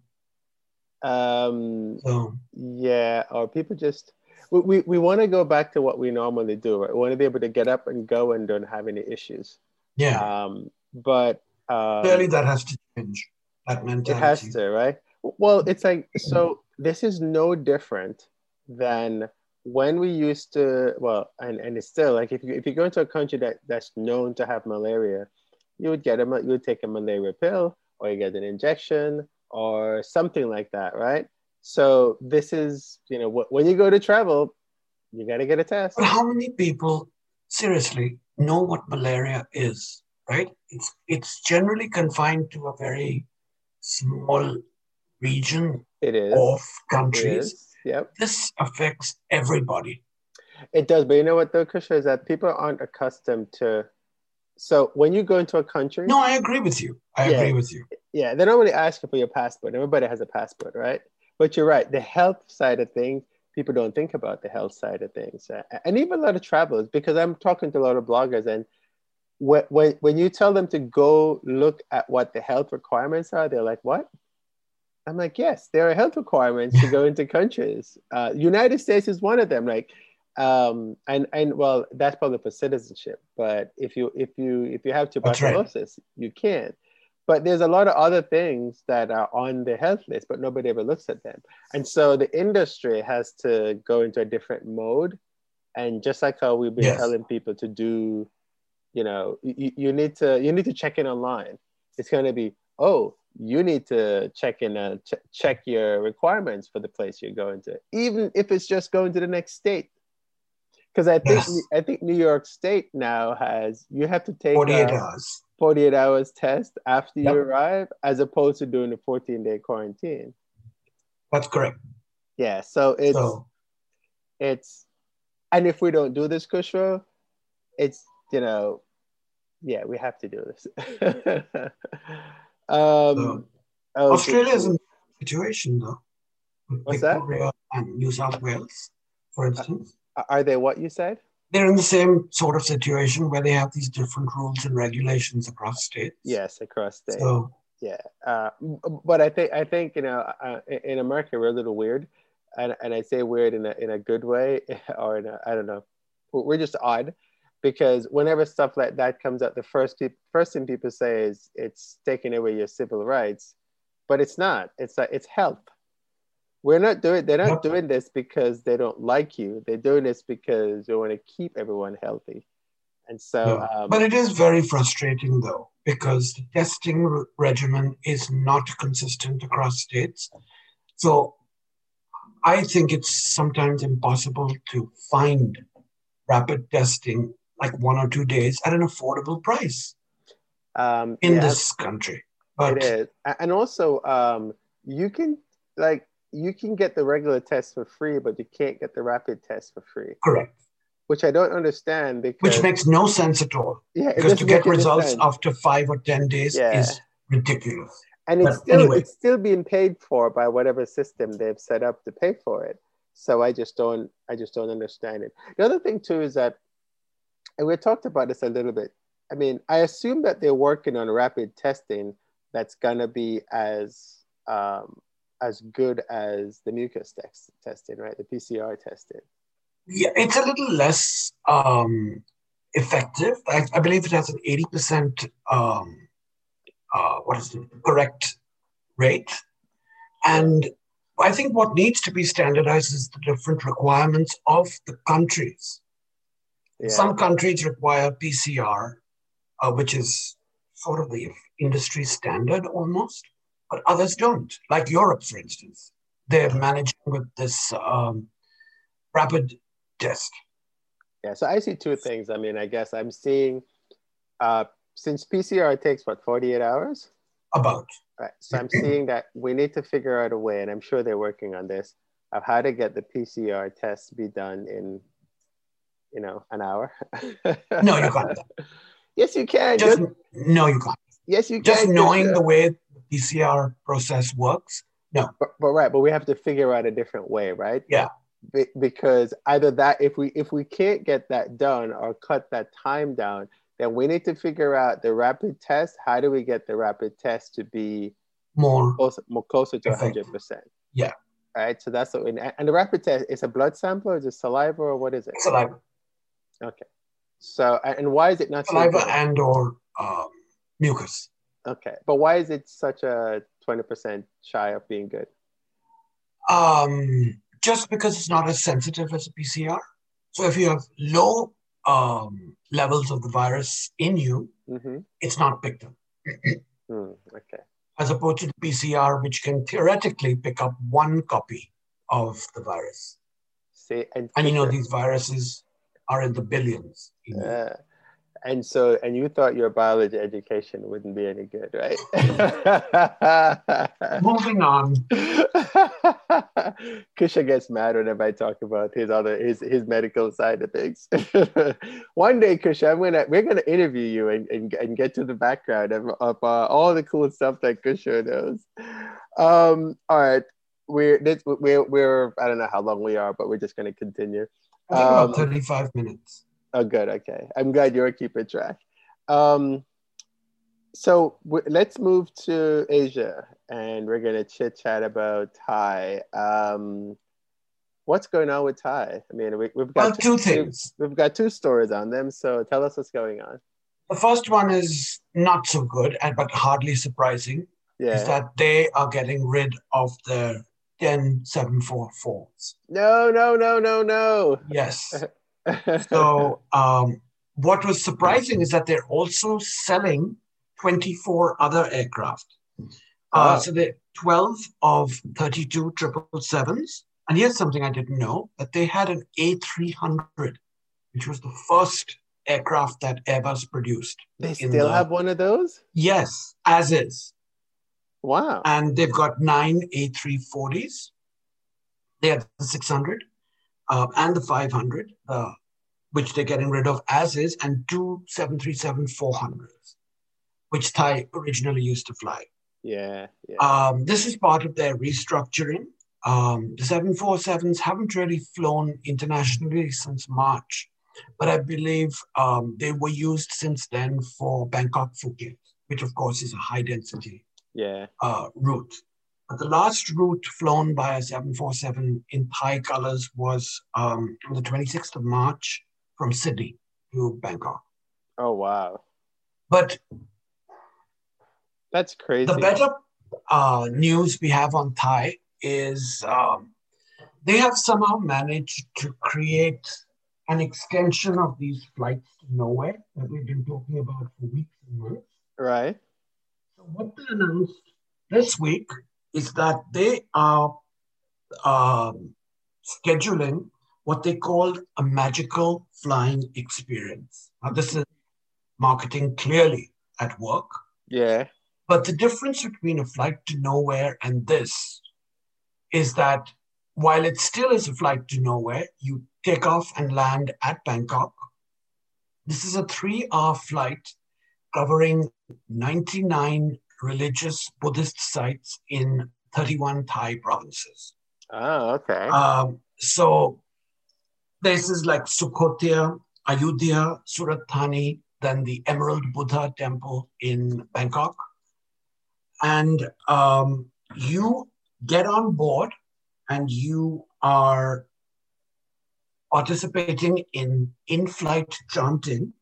Um, so. Yeah, or people just. We, we, we want to go back to what we normally do, right? We want to be able to get up and go and don't have any issues. Yeah. Um, but um, clearly that has to change that mentality. It has to, right? Well, it's like so. This is no different than when we used to. Well, and, and it's still like if you if you go into a country that that's known to have malaria, you would get a you would take a malaria pill or you get an injection or something like that, right? So this is you know when you go to travel, you got to get a test. But how many people seriously know what malaria is? Right? It's it's generally confined to a very small region it is. of countries. Yep. This affects everybody. It does, but you know what though, Krisha, is that people aren't accustomed to. So when you go into a country, no, I agree with you. I yeah, agree with you. Yeah, they don't really ask you for your passport. Everybody has a passport, right? But you're right. The health side of things, people don't think about the health side of things, and even a lot of travelers. Because I'm talking to a lot of bloggers, and when, when, when you tell them to go look at what the health requirements are, they're like, what? I'm like, yes, there are health requirements to go into countries. Uh, United States is one of them. Like, um, and and well, that's probably for citizenship. But if you if you if you have tuberculosis, right. you can't. But there's a lot of other things that are on the health list, but nobody ever looks at them. And so the industry has to go into a different mode. And just like how we've been yes. telling people to do, you know, you, you need to you need to check in online. It's going to be, oh, you need to check in uh, and ch- check your requirements for the place you're going to, even if it's just going to the next state. Because I think yes. I think New York State now has you have to take 48 hours 48 hours test after yep. you arrive, as opposed to doing a 14 day quarantine. That's correct. Yeah, so it's so. it's and if we don't do this, Kushro, it's you know, yeah, we have to do this. um, so, Australia is in a situation though. What's Victoria that? And New South Wales, for instance. Are they what you said? they're in the same sort of situation where they have these different rules and regulations across states. Yes, across states. So, yeah, uh, but I think I think you know uh, in America we're a little weird, and, and I say weird in a in a good way or in a I don't know, we're just odd, because whenever stuff like that comes up, the first pe- first thing people say is it's taking away your civil rights, but it's not. It's like it's health we're not doing they're not doing this because they don't like you. They're doing this because they want to keep everyone healthy. And so yeah. um, but it is very frustrating though because the testing re- regimen is not consistent across states. So i think it's sometimes impossible to find rapid testing like one or two days at an affordable price um, in yeah, this country. But, it is. And also um, you can like you can get the regular test for free, but you can't get the rapid test for free. Correct. Which I don't understand because which makes no sense at all. Yeah, because to get results sense. after five or ten days yeah. is ridiculous. And it's but still anyway. it's still being paid for by whatever system they've set up to pay for it. So I just don't I just don't understand it. The other thing too is that, and we talked about this a little bit. I mean, I assume that they're working on rapid testing that's gonna be as um, as good as the mucus test, testing, right? The PCR testing. Yeah, it's a little less um, effective. I, I, believe it has an 80% um, uh, what is the correct rate. And I think what needs to be standardized is the different requirements of the countries. Yeah. Some countries require PCR, uh, which is sort of the industry standard almost but others don't. Like Europe, for instance, they're managing with this um, rapid test. Yeah, so I see two things. I mean, I guess I'm seeing uh, since PCR takes what 48 hours. About. Right. So I'm seeing that we need to figure out a way, and I'm sure they're working on this, of how to get the PCR test be done in, you know, an hour. no, you can't. yes, you can. Just, no, you can't. Yes, you can. Just knowing the way the PCR process works. No. But, but, right, but we have to figure out a different way, right? Yeah. Be, because either that, if we if we can't get that done or cut that time down, then we need to figure out the rapid test. How do we get the rapid test to be more closer, more closer to hundred percent? Yeah. Right. So that's what we, and the rapid test is a blood sample, or is it saliva, or what is it? Saliva. Okay. So and why is it not saliva and or um, mucus? Okay, but why is it such a twenty percent shy of being good? Um, just because it's not as sensitive as a PCR. So if you have low um, levels of the virus in you, mm-hmm. it's not picked up. mm, okay. As opposed to the PCR, which can theoretically pick up one copy of the virus. See, and, and you know these viruses are in the billions. Uh, and so and you thought your biology education wouldn't be any good right? Moving on. Kusha gets mad whenever i talk about his other his his medical side of things. One day kusha i'm gonna we're gonna interview you and, and, and get to the background of, of uh, all the cool stuff that kusha knows. Um all right. We're this we're we're i don't know how long we are but we're just gonna continue. Um, about 35 minutes Oh, good. Okay. I'm glad you're keeping track. Um, So w- let's move to Asia, and we're gonna chit chat about Thai. Um, what's going on with Thai? I mean, we, have got well, two, two things. We've, we've got two stories on them. So tell us what's going on. The first one is not so good, but hardly surprising. Yeah. Is that they are getting rid of the 10744s. No, no, no, no, no. Yes. so um, what was surprising is that they're also selling 24 other aircraft. Uh, oh. So they're 12 of 32 777s. And here's something I didn't know that they had an A300, which was the first aircraft that Airbus produced. They still the, have one of those? Yes, as is. Wow. And they've got nine A340s. They have the 600 uh, and the 500, uh, which they're getting rid of as is, and two 737 400s, which Thai originally used to fly. Yeah. yeah. Um, this is part of their restructuring. Um, the 747s haven't really flown internationally since March, but I believe um, they were used since then for Bangkok Phuket, which of course is a high density yeah. uh, route. But the last route flown by a 747 in Thai colors was um, on the 26th of March from Sydney to Bangkok. Oh, wow. But that's crazy. The better uh, news we have on Thai is um, they have somehow managed to create an extension of these flights to nowhere that we've been talking about for weeks and months. Right. So what they announced this week is that they are um, scheduling what they called a magical flying experience. Now, this is marketing clearly at work. Yeah. But the difference between a flight to nowhere and this is that while it still is a flight to nowhere, you take off and land at Bangkok. This is a three hour flight covering 99 religious Buddhist sites in 31 Thai provinces. Oh, okay. Um, so places like Sukhothai, Ayodhya, Surat Thani, then the Emerald Buddha Temple in Bangkok. And um, you get on board and you are participating in in-flight chanting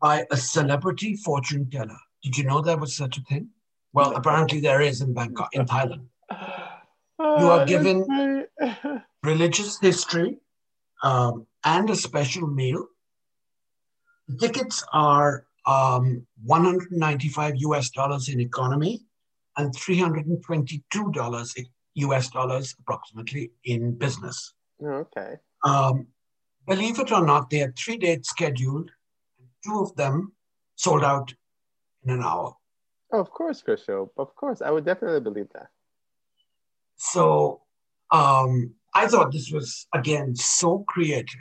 by a celebrity fortune teller. Did you know there was such a thing? Well, apparently there is in Bangkok, in Thailand. You are given religious history um, and a special meal. The tickets are um, 195 US dollars in economy and $322 US dollars approximately in business. Okay. Um, believe it or not, they had three dates scheduled. Two of them sold out in an hour. Oh, of course, Christo. Of course, I would definitely believe that. So um, I thought this was again so creative.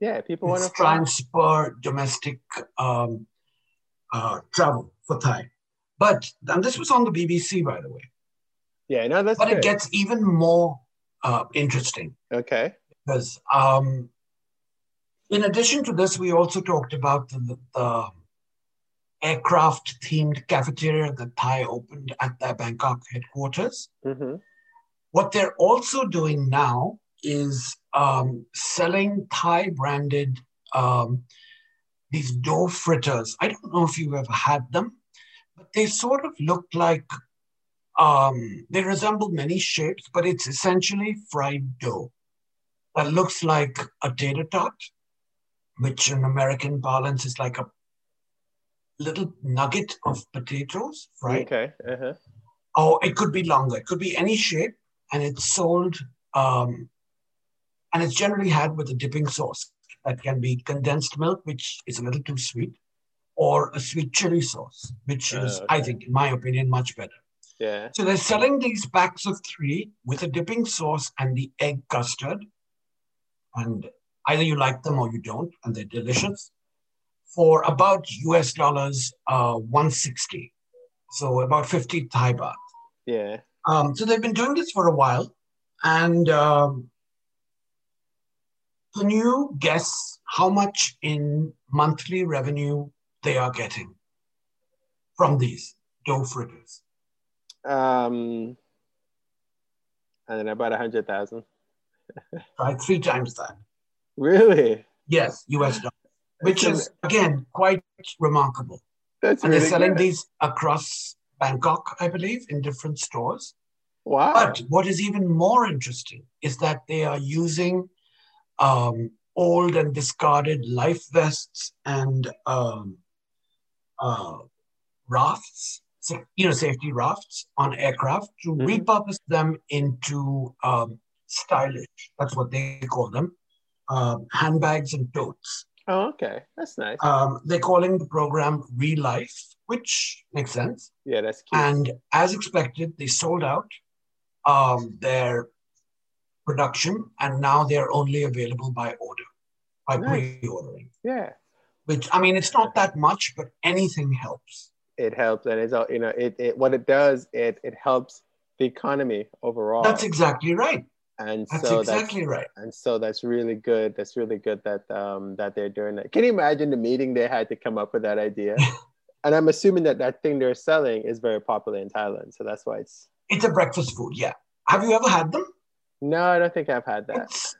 Yeah, people want to try and spur domestic um, uh, travel for Thai. But and this was on the BBC, by the way. Yeah, no, that's. But good. it gets even more uh, interesting. Okay. Because um, in addition to this, we also talked about the, the aircraft themed cafeteria that Thai opened at their Bangkok headquarters. Mm-hmm. What they're also doing now is um, selling Thai branded um, these dough fritters. I don't know if you've ever had them, but they sort of look like um, they resemble many shapes, but it's essentially fried dough that looks like a tater tot, which in American parlance is like a little nugget of potatoes, right? Okay. Uh-huh. Or it could be longer. It could be any shape, and it's sold. Um, and it's generally had with a dipping sauce that can be condensed milk, which is a little too sweet, or a sweet chili sauce, which is, okay. I think, in my opinion, much better. Yeah. So they're selling these packs of three with a dipping sauce and the egg custard. And either you like them or you don't, and they're delicious for about US dollars uh, 160. So about 50 Thai baht. Yeah. Um, so they've been doing this for a while. And um, can you guess how much in monthly revenue they are getting? from these dough fritters? Um, and then about a hundred thousand. Right, three times that. Really? Yes, US dollars, which is again quite remarkable. That's and really they're selling good. these across Bangkok, I believe, in different stores. Wow. But what is even more interesting is that they are using um, old and discarded life vests and um, uh, rafts, you know, safety rafts on aircraft to Mhm. repurpose them into um, stylish. That's what they call them. Um, handbags and totes. Oh, okay. That's nice. Um, they're calling the program Real Life, which makes sense. yeah, that's cute. And as expected, they sold out um, their production, and now they're only available by order, by Nice. pre-ordering. yeah. Which I mean, it's not that much, but anything helps. It helps, and it's all you know. It, it what it does. It it helps the economy overall. That's exactly right. And That's so exactly right. and so that's really good. That's really good that um that they're doing that. Can you imagine the meeting they had to come up with that idea? and I'm assuming that that thing they're selling is very popular in Thailand, so that's why it's. It's a breakfast food. Yeah. Have you ever had them? No, I don't think I've had that. It's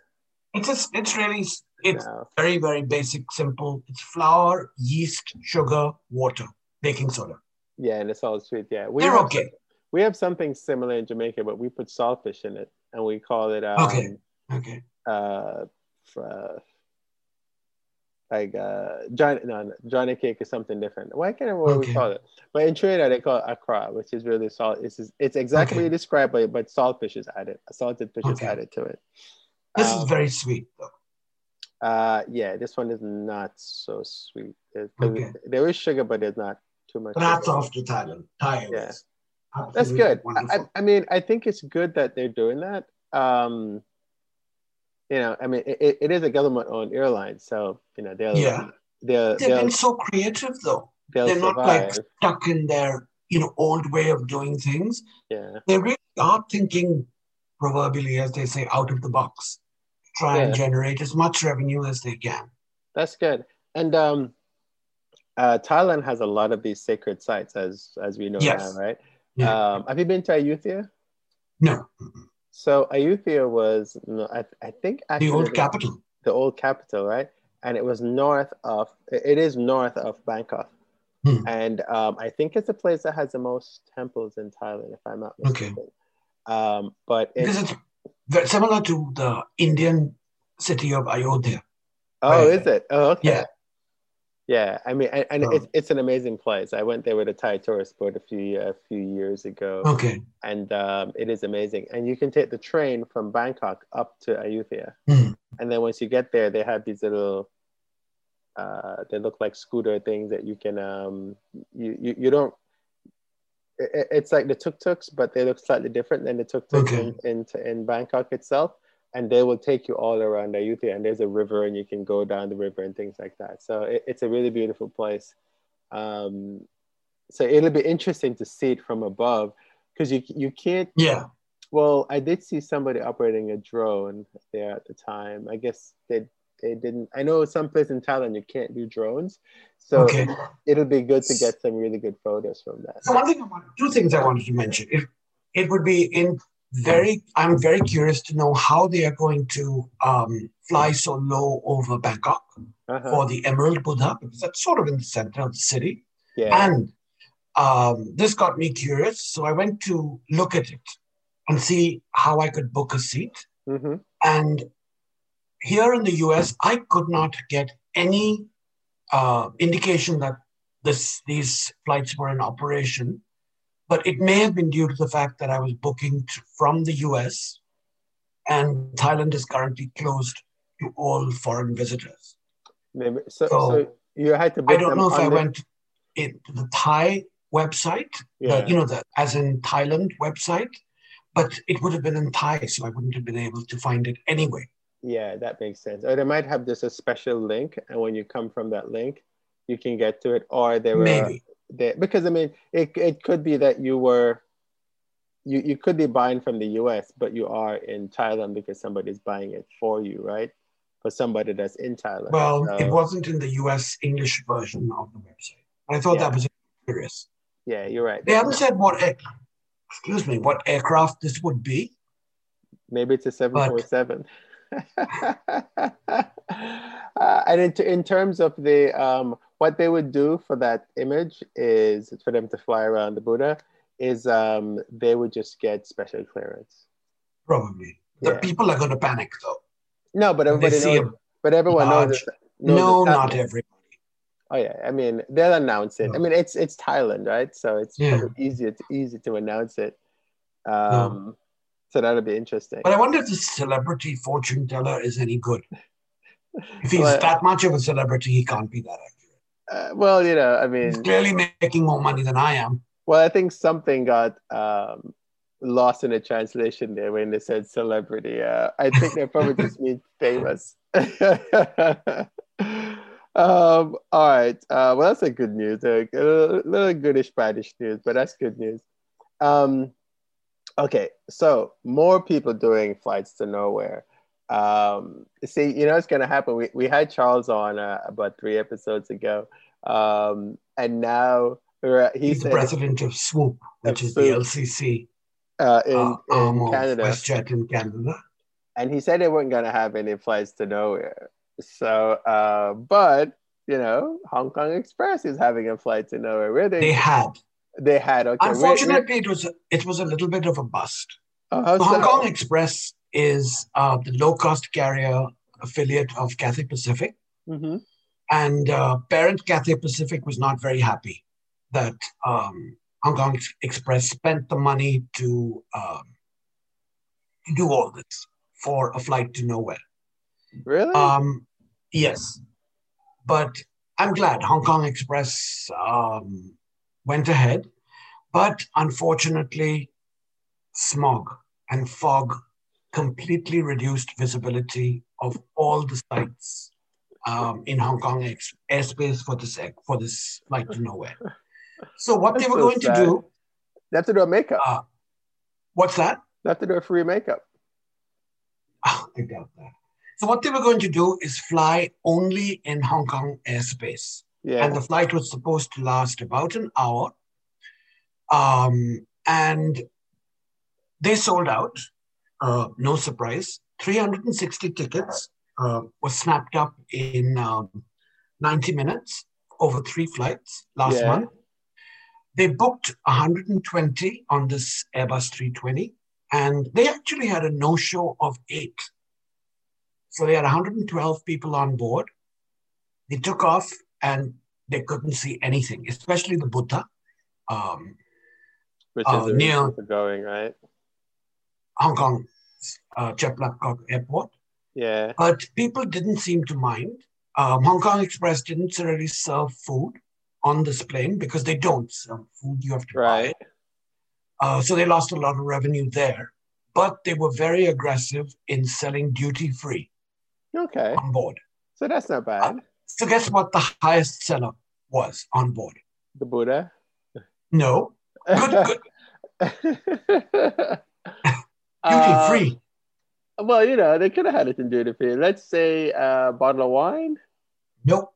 it's just, it's really it's No. very very basic, simple. It's flour, yeast, sugar, water, baking soda. Yeah, and it's all sweet. Yeah, we They're okay. we have something similar in Jamaica, but we put saltfish in it, and we call it um, Okay. Okay. uh, uh, like uh, Johnny, no, Johnny cake is something different. Why can't I remember what we call it? But in Trinidad, they call it akra, which is really salt. It's, it's exactly Okay. what you described, but, but salt fish is added. Salted fish is added to it. This Um, is very sweet though. Uh, yeah, this one is not so sweet. It- Okay. There is sugar, but there's not too much. That's off to Thailand. Thai Yeah. That's good. I, I mean, I think it's good that they're doing that. Um, you know, I mean, it, it is a government-owned airline, so you know they'll Yeah. they'll They've they'll, been so creative though. They're not like stuck in their you know old way of doing things. Yeah, They really are thinking proverbially, as they say, out of the box. Try and generate as much revenue as they can. that's good. And um, uh, Thailand has a lot of these sacred sites, as as we know Yes. now, right? Yeah. Um, have you been to Ayutthaya? no, So Ayutthaya was, I, I think, the actually old capital. the old capital, right? And it was north of, it is north of Bangkok. Hmm. And um, I think it's a place that has the most temples in Thailand, if I'm not Okay. mistaken. Um, but it, Because it's very similar to the Indian city of Ayodhya. oh, right. is it? Oh, okay. Yeah. Yeah, I mean, and, and Oh. it's, it's an amazing place. I went there with a Thai tourist board a few a few years ago, Okay. and um, it is amazing. And you can take the train from Bangkok up to Ayutthaya, Hmm. and then once you get there, they have these little, uh, they look like scooter things that you can, um, you you, you don't. it- It's like the tuk tuks, but they look slightly different than the tuk tuks Okay. in, in in Bangkok itself, and they will take you all around Ayutthaya, and there's a river, and you can go down the river and things like that. So it, it's a really beautiful place. Um, so it'll be interesting to see it from above, because you you can't Yeah. well, I did see somebody operating a drone there at the time. I guess they they didn't. I know some place in Thailand you can't do drones, so Okay. it'll be good to get some really good photos from that. So one thing I want, two things I wanted to mention. It, it would be in very, I'm very curious to know how they are going to um, fly so low over Bangkok Uh-huh. for the Emerald Buddha, because that's sort of in the center of the city. Yeah, And um, this got me curious. So I went to look at it and see how I could book a seat. hmm And here in the US, I could not get any uh, indication that this, these flights were in operation. But it may have been due to the fact that I was booking from the US and Thailand is currently closed to all foreign visitors. maybe so. So, So you had to. Book I don't know if I the- went into the Thai website, Yeah, the, you know, the as in Thailand website, but it would have been in Thai, so I wouldn't have been able to find it anyway. yeah, that makes sense. Or they might have just a special link, and when you come from that link, you can get to it. Or they were Maybe. Because I mean, it, it could be that you were, you, you could be buying from the US, but you are in Thailand because somebody's buying it for you, right? For somebody that's in Thailand. Well, So- it wasn't in the US English version of the website. I thought Yeah. that was curious. Yeah, you're right. They haven't said what, air- excuse me, what aircraft this would be. Maybe it's a 747. uh, and in, in terms of the um, what they would do for that image is for them to fly around the Buddha is um, they would just get special clearance. Probably. The Yeah. people are going to panic though. No, but everybody see knows. But everyone knows. large- it- knows No, not everybody. Oh yeah, I mean they'll announce it. I mean it's it's Thailand, right? So it's Yeah. easier to easy to announce it. Um, So that'll be interesting. But I wonder if the celebrity fortune teller is any good. If he's Well- that much of a celebrity, he can't be that. Uh, well, you know, I He's mean, clearly making more money than I am. well, I think something got um, lost in the translation there when they said celebrity. Uh, I think they probably just mean famous. um, all right. Uh, well, that's a good news. A little, little goodish, baddish news, but that's good news. Um, okay, so more people doing flights to nowhere. Um, see, you know it's going to happen? We, we had Charles on uh, about three episodes ago, um, and now he He's the president of Swoop, which Of is the LCC uh, in, uh, in Canada, WestJet in Canada. and he said they weren't going to have any flights to nowhere. So, uh, but you know, Hong Kong Express is having a flight to nowhere. Where they They had. they had okay. Unfortunately, it was it was a little bit of a bust. oh, Hong so? Kong Express is uh, the low cost carrier affiliate of Cathay Pacific. Mhm. And uh, parent Cathay Pacific was not very happy that um, Hong Kong Express spent the money to, um, to do all this for a flight to nowhere. Really? Um, yes, but I'm glad Hong Kong Express um, went ahead. But unfortunately, smog and fog completely reduced visibility of all the sites um, in Hong Kong airspace for this for this flight to nowhere. So what That's they were so going sad. to do? they have to do a makeup. Uh, what's that? they have to do a free makeup. Ah, I doubt that. So what they were going to do is fly only in Hong Kong airspace. Yeah. and the flight was supposed to last about an hour. Um, and they sold out, uh, no surprise. 360 tickets uh, were snapped up in um, 90 minutes over three flights last Yeah. month. They booked 120 on this Airbus 320, and they actually had a no show of eight. So they had 112 people on board. They took off and they couldn't see anything, especially the Buddha. Um, Which uh, is reason for going, right? Hong Kong uh, Chek Lap Kok Airport, Yeah. but people didn't seem to mind. Um, Hong Kong Express didn't really serve food on this plane because they don't serve food. You have to buy Right. it. Uh, so they lost a lot of revenue there, but they were very aggressive in selling duty free Okay. on board. So that's not bad. So guess what the highest seller was on board? The Buddha. No, good, good, duty Uh, free. Well, you know, they could have had it in duty free. Let's say a bottle of wine. Nope,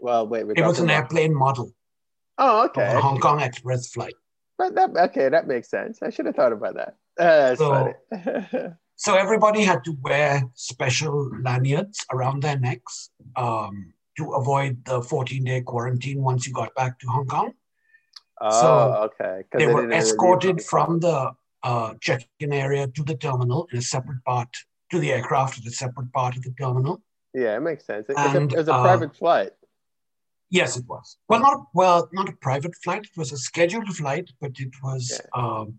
Well, wait, we're it was an about- airplane model Oh, okay. a Hong Kong Express flight. But that okay, that makes sense. I should have thought about that. Uh, So-. So everybody had to wear special lanyards around their necks um, to avoid the 14-day quarantine once you got back to Hong Kong. oh, okay. 'Cause They were really escorted from the uh, check-in area to the terminal in a separate part, to the aircraft in a separate part of the terminal. Yeah, it makes sense. It, And, it was a uh, private flight. Yes, it was. Well, not well, not a private flight. It was a scheduled flight, but it was um,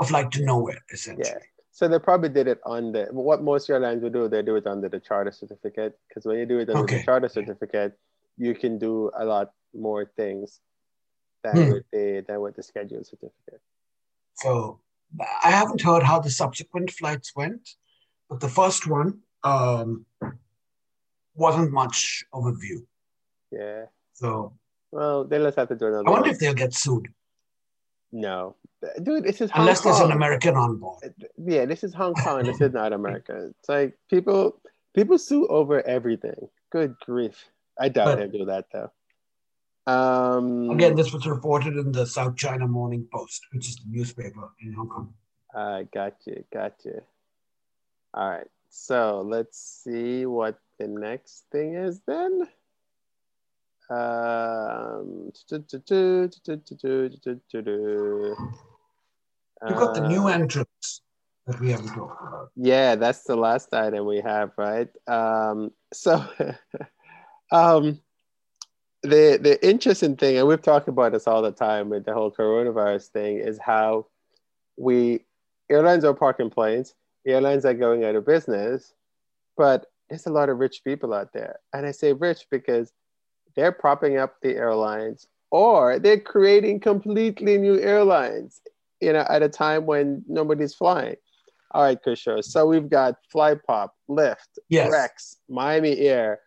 a flight to nowhere, essentially. Yeah. So they probably did it on the what most airlines would do. They do it under the charter certificate because when you do it under Okay. the charter certificate, you can do a lot more things than Hmm. with the than with the scheduled certificate. So I haven't heard how the subsequent flights went, but the first one um, wasn't much of a view. Yeah. So Well, they just have to do another. I wonder one. if they'll get sued No, dude, this is Hong unless there's an American on board. Yeah, this is Hong Kong. this is not America. It's like people people sue over everything. Good grief! I doubt But- they'll do that though. Um, Again, this was reported in the South China Morning Post, which is the newspaper in Hong Kong. Uh, got you, got you. All right, so let's see what the next thing is then. Um, You've got the new uh, entrance that we haven't talked about. Yeah, that's the last item we have, right? Um, so, um, the the interesting thing, and we've talked about this all the time with the whole coronavirus thing, is how we airlines are parking planes, airlines are going out of business, but there's a lot of rich people out there, and I say rich because they're propping up the airlines, or they're creating completely new airlines, you know, at a time when nobody's flying. All right, Kishore. So we've got Flypop, Lift, Yes. Rex, Miami Air.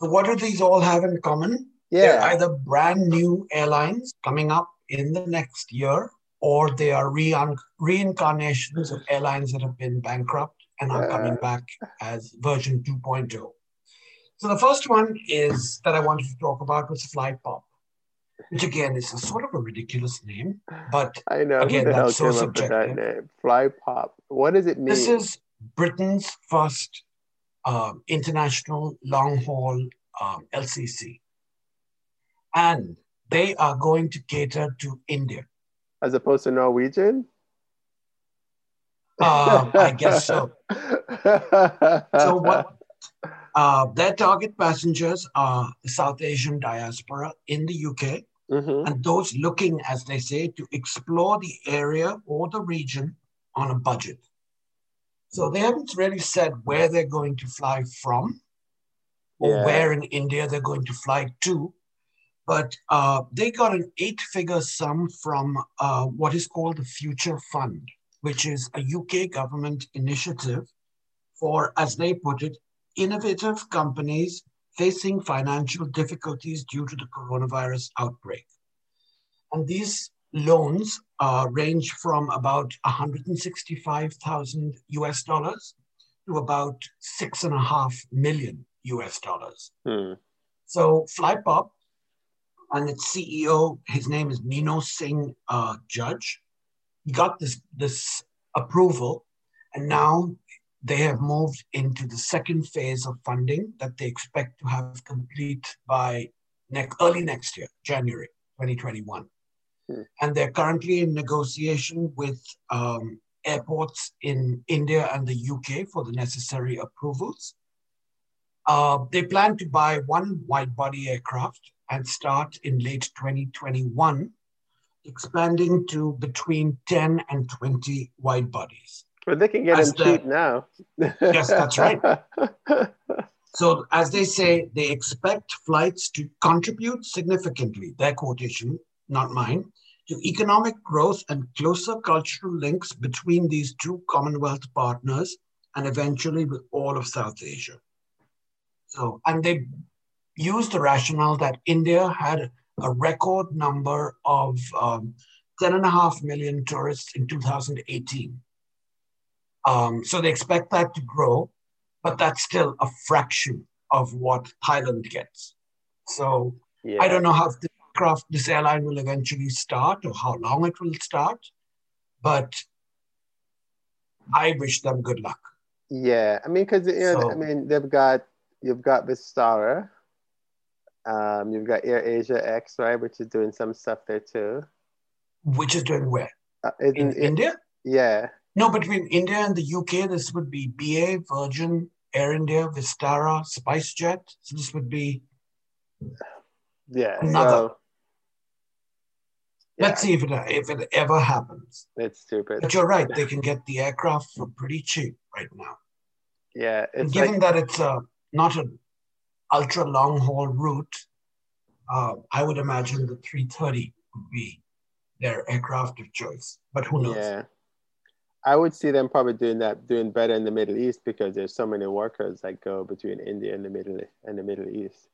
So, what do these all have in common? They're either brand new airlines coming up in the next year, or they are rein- reincarnations of airlines that have been bankrupt and are coming back as version 2.0. So the first one is that I wanted to talk about was Flypop, which again is a sort of a ridiculous name, but I know. Again, who the hell that's so with that subjective. name? Flypop. What does it mean? this is Britain's first um, international long haul um, LCC. And they are going to cater to India. As opposed to Norwegian? Um, I guess so. So what uh, their target passengers are the South Asian diaspora in the UK Mhm. and those looking, as they say, to explore the area or the region on a budget. So they haven't really said where they're going to fly from or Yeah. where in India they're going to fly to. But uh, they got an eight figure sum from uh, what is called the Future Fund, which is a UK government initiative for, as they put it, innovative companies facing financial difficulties due to the coronavirus outbreak. And these loans uh, range from about 165,000 US dollars to about six and a half million US dollars. Hmm. So Flypop and its CEO, his name is Nino Singh uh, Judge, he got this, this approval, and now they have moved into the second phase of funding that they expect to have complete by next, early next year, January 2021. Hmm. And they're currently in negotiation with um, airports in India and the UK for the necessary approvals. Uh, they plan to buy one wide body aircraft and start in late 2021, expanding to between 10 and 20 wide bodies. But they can get As them the- cheap now. Yes, that's right. So, as they say, they expect flights to contribute significantly, their quotation, not mine, to economic growth and closer cultural links between these two Commonwealth partners and eventually with all of South Asia. So, and they used the rationale that India had a record number of um, 10.5 million tourists in 2018. Um, so they expect that to grow, but that's still a fraction of what Thailand gets. So yeah. I don't know how this craft, this airline will eventually start or how long it will start, but I wish them good luck. Yeah, I mean, because you know, So- I mean, they've got you've got Vistara, um, you've got Air Asia X, right, which is doing some stuff there too. Which is doing where? Uh, In it- India? yeah, No, between India and the UK, this would be BA, Virgin, Air India, Vistara, SpiceJet. So this would be, yeah. Another. So, let's see if it, if it ever happens. it's stupid. But you're right, they can get the aircraft for pretty cheap right now. Yeah, it's given like that it's a, not an ultra long haul route, uh, I would imagine the 330 would be their aircraft of choice. But who knows? yeah. I would see them probably doing that, doing better in the Middle East because there's so many workers that go between India and the Middle and the Middle East.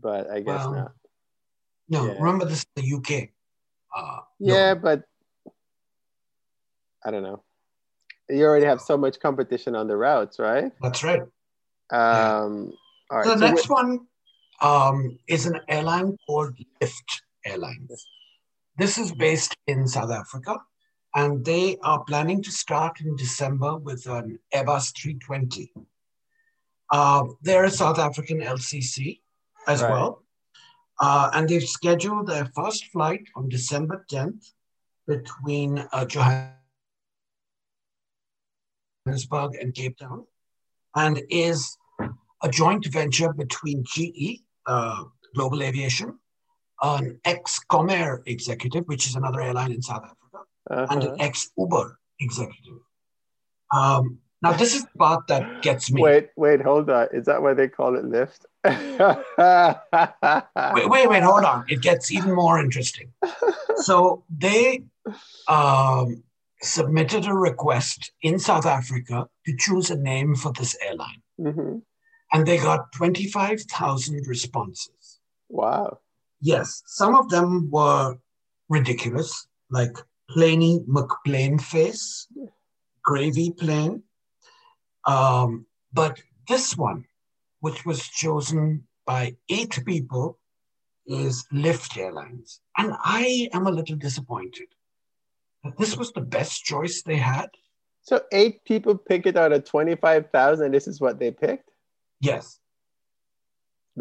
But I guess Well, not. No, Yeah. remember this is the UK. Uh, no. Yeah, but I don't know. You already have so much competition on the routes, right? That's right. Um, all right. The so next one um, is an airline called Lift Airlines. This is based in South Africa, and they are planning to start in December with an Airbus 320. Uh, they're a South African LCC as right. well. Uh, and they've scheduled their first flight on December 10th between uh, Johannesburg and Cape Town, and is a joint venture between GE, uh, Global Aviation, an ex-Comair executive, which is another airline in South Africa, uh-huh. and an uh-huh. ex-Uber executive. Um, now, this is the part that gets me. Wait, wait, hold on. Is that why they call it Lyft? wait, wait, wait, hold on. It gets even more interesting. So they um, submitted a request in South Africa to choose a name for this airline. Mm-hmm. And they got 25,000 responses. Wow. Yes, some of them were ridiculous, like Planey McPlane face, Gravy Plane. Um, but this one, which was chosen by eight people, is Lift Airlines. And I am a little disappointed that this was the best choice they had. So eight people pick it out of 25,000. This is what they picked? Yes.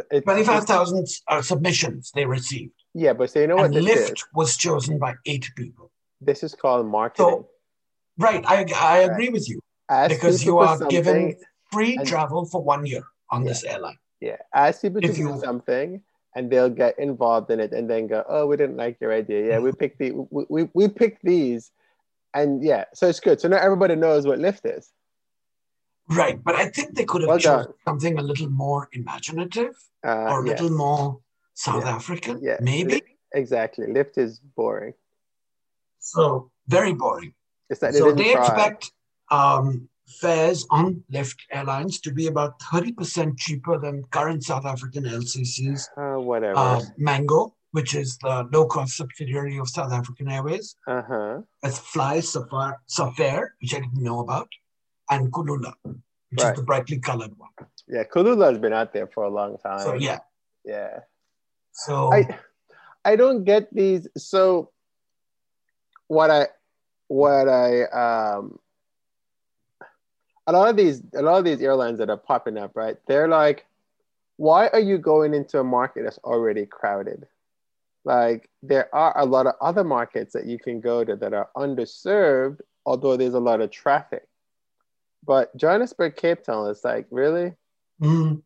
25,000 uh, submissions they received. Yeah, but so you know what and Lift is? was chosen by eight people. This is called marketing. So, right, I, I agree with you. Ask because you are given free and, travel for one year on yeah, this airline. Yeah, ask people to do something and they'll get involved in it and then go, oh, we didn't like your idea. Yeah, we picked the we, we, we picked these. And yeah, so it's good. So now everybody knows what Lyft is. Right, but I think they could have well chosen something a little more imaginative uh, or a yes. little more South yeah. African, yeah. maybe. Exactly. Lift is boring. So very boring. It's that so they try. expect um, fares on Lift Airlines to be about 30% cheaper than current South African LCCs. Uh, whatever. Uh, Mango, which is the low cost subsidiary of South African Airways. Uh-huh. As Fly Safar, Safair, which I didn't know about and Kulula, which right. is the brightly colored one. Yeah, Kulula has been out there for a long time. So yeah. Yeah. So I I don't get these. So what I what I um a lot of these a lot of these airlines that are popping up, right? They're like, why are you going into a market that's already crowded? Like there are a lot of other markets that you can go to that are underserved, although there's a lot of traffic. But Johannesburg, Cape Town is like, really? Mm.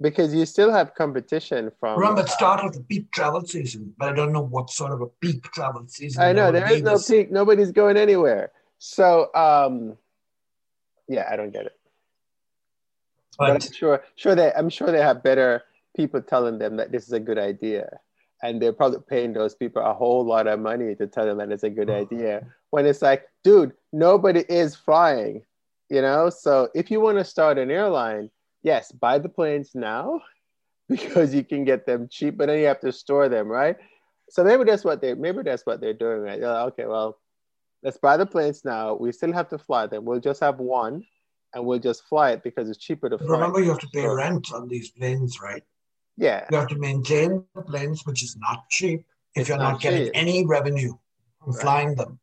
Because you still have competition from. Remember, it started the peak travel season, but I don't know what sort of a peak travel season. I know, there is no peak. Nobody's going anywhere. So, um, yeah, I don't get it. But, but I'm sure, sure they, I'm sure they have better people telling them that this is a good idea and they're probably paying those people a whole lot of money to tell them that it's a good mm-hmm. idea when it's like dude nobody is flying you know? So if you want to start an airline yes buy the planes now because you can get them cheap but then you have to store them right? So maybe that's what they maybe that's what they're doing right? Like, okay well let's buy the planes now. We still have to fly them. We'll just have one and we'll just fly it because it's cheaper to fly remember you have to pay rent on these planes right? Yeah. You have to maintain the planes which is not cheap if it's you're not, not getting any revenue from right. flying them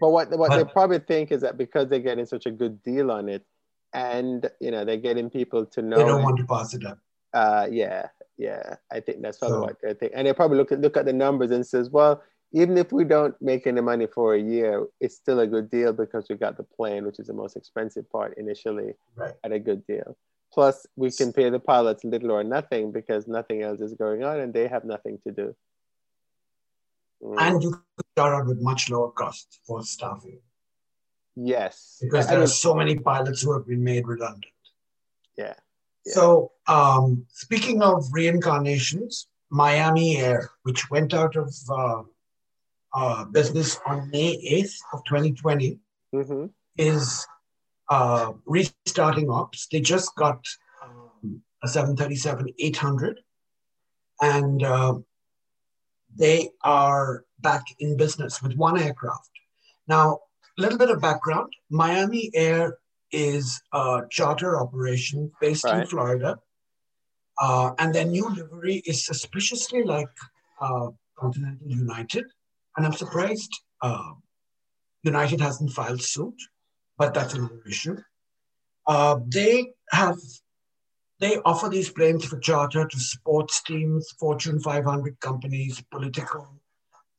but what what but, they probably think is that because they're getting such a good deal on it, and you know they're getting people to know they don't want to pass it up. Uh, yeah, yeah, I think that's probably so, what they think, and they probably look at look at the numbers and says, well, even if we don't make any money for a year, it's still a good deal because we got the plane, which is the most expensive part initially, right. at a good deal. Plus, we can pay the pilots little or nothing because nothing else is going on, and they have nothing to do. Mm. And you could start out with much lower costs for staffing. Yes. Because there are so many pilots who have been made redundant. Yeah. yeah. So, um, speaking of reincarnations, Miami Air, which went out of uh, uh, business on May 8th of 2020, mm-hmm. is uh, restarting ops. They just got um, a 737 800. And uh, they are back in business with one aircraft. Now, a little bit of background Miami Air is a charter operation based right. in Florida. Uh, and their new livery is suspiciously like uh, Continental United. And I'm surprised uh, United hasn't filed suit, but that's another issue. Uh, they have they offer these planes for charter to sports teams, Fortune 500 companies, political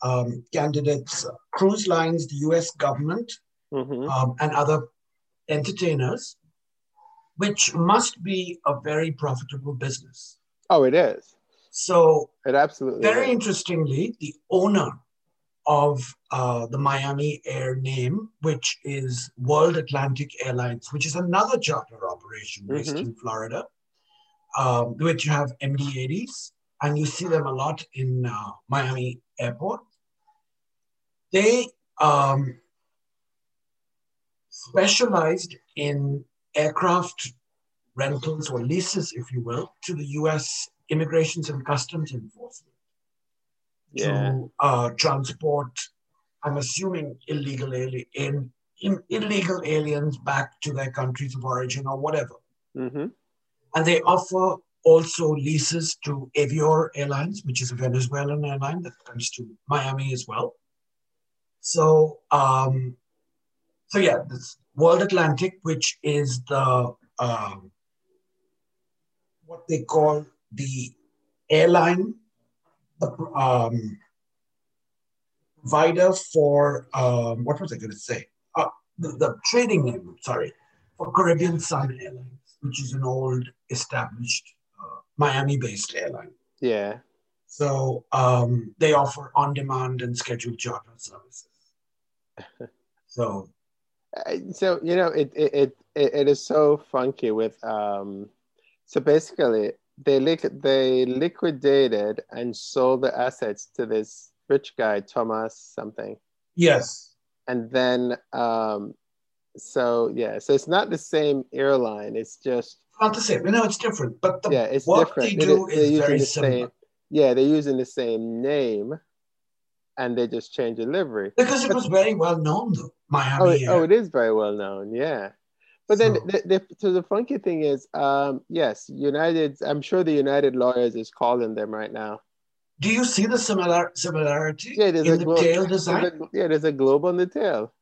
um, candidates, cruise lines, the US government, mm-hmm. um, and other entertainers, which must be a very profitable business. Oh, it is. So, it absolutely very is. interestingly, the owner of uh, the Miami Air name, which is World Atlantic Airlines, which is another charter operation based mm-hmm. in Florida, um, which you have MD-80s, and you see them a lot in uh, Miami Airport. They um, specialized in aircraft rentals or leases, if you will, to the U.S. Immigrations and Customs Enforcement yeah. to uh, transport. I'm assuming illegal alien, in, illegal aliens back to their countries of origin or whatever. Mm-hmm. And they offer also leases to Avior Airlines, which is a Venezuelan airline that comes to Miami as well. So, um, so yeah, this World Atlantic, which is the um, what they call the airline um, provider for um, what was I going to say? Uh, the, the trading name, sorry, for Caribbean Sun Airlines, which is an old established uh, Miami-based airline. Yeah. So um, they offer on-demand and scheduled charter services. so, uh, so you know, it it it, it is so funky with. Um, so basically, they liq- they liquidated and sold the assets to this rich guy Thomas something. Yes. And then um, so yeah, so it's not the same airline. It's just not the same. No, it's different. But the yeah, it's what different. they do they, is very the similar. Same, yeah, they're using the same name, and they just change the livery because it but, was very well known, though. Miami. Oh, oh, it is very well known. Yeah. But then, so, the, the, so the funky thing is, um, yes, United. I'm sure the United lawyers is calling them right now. Do you see the similar similarity yeah, there's in a the glo- tail design? There's a, yeah, there's a globe on the tail,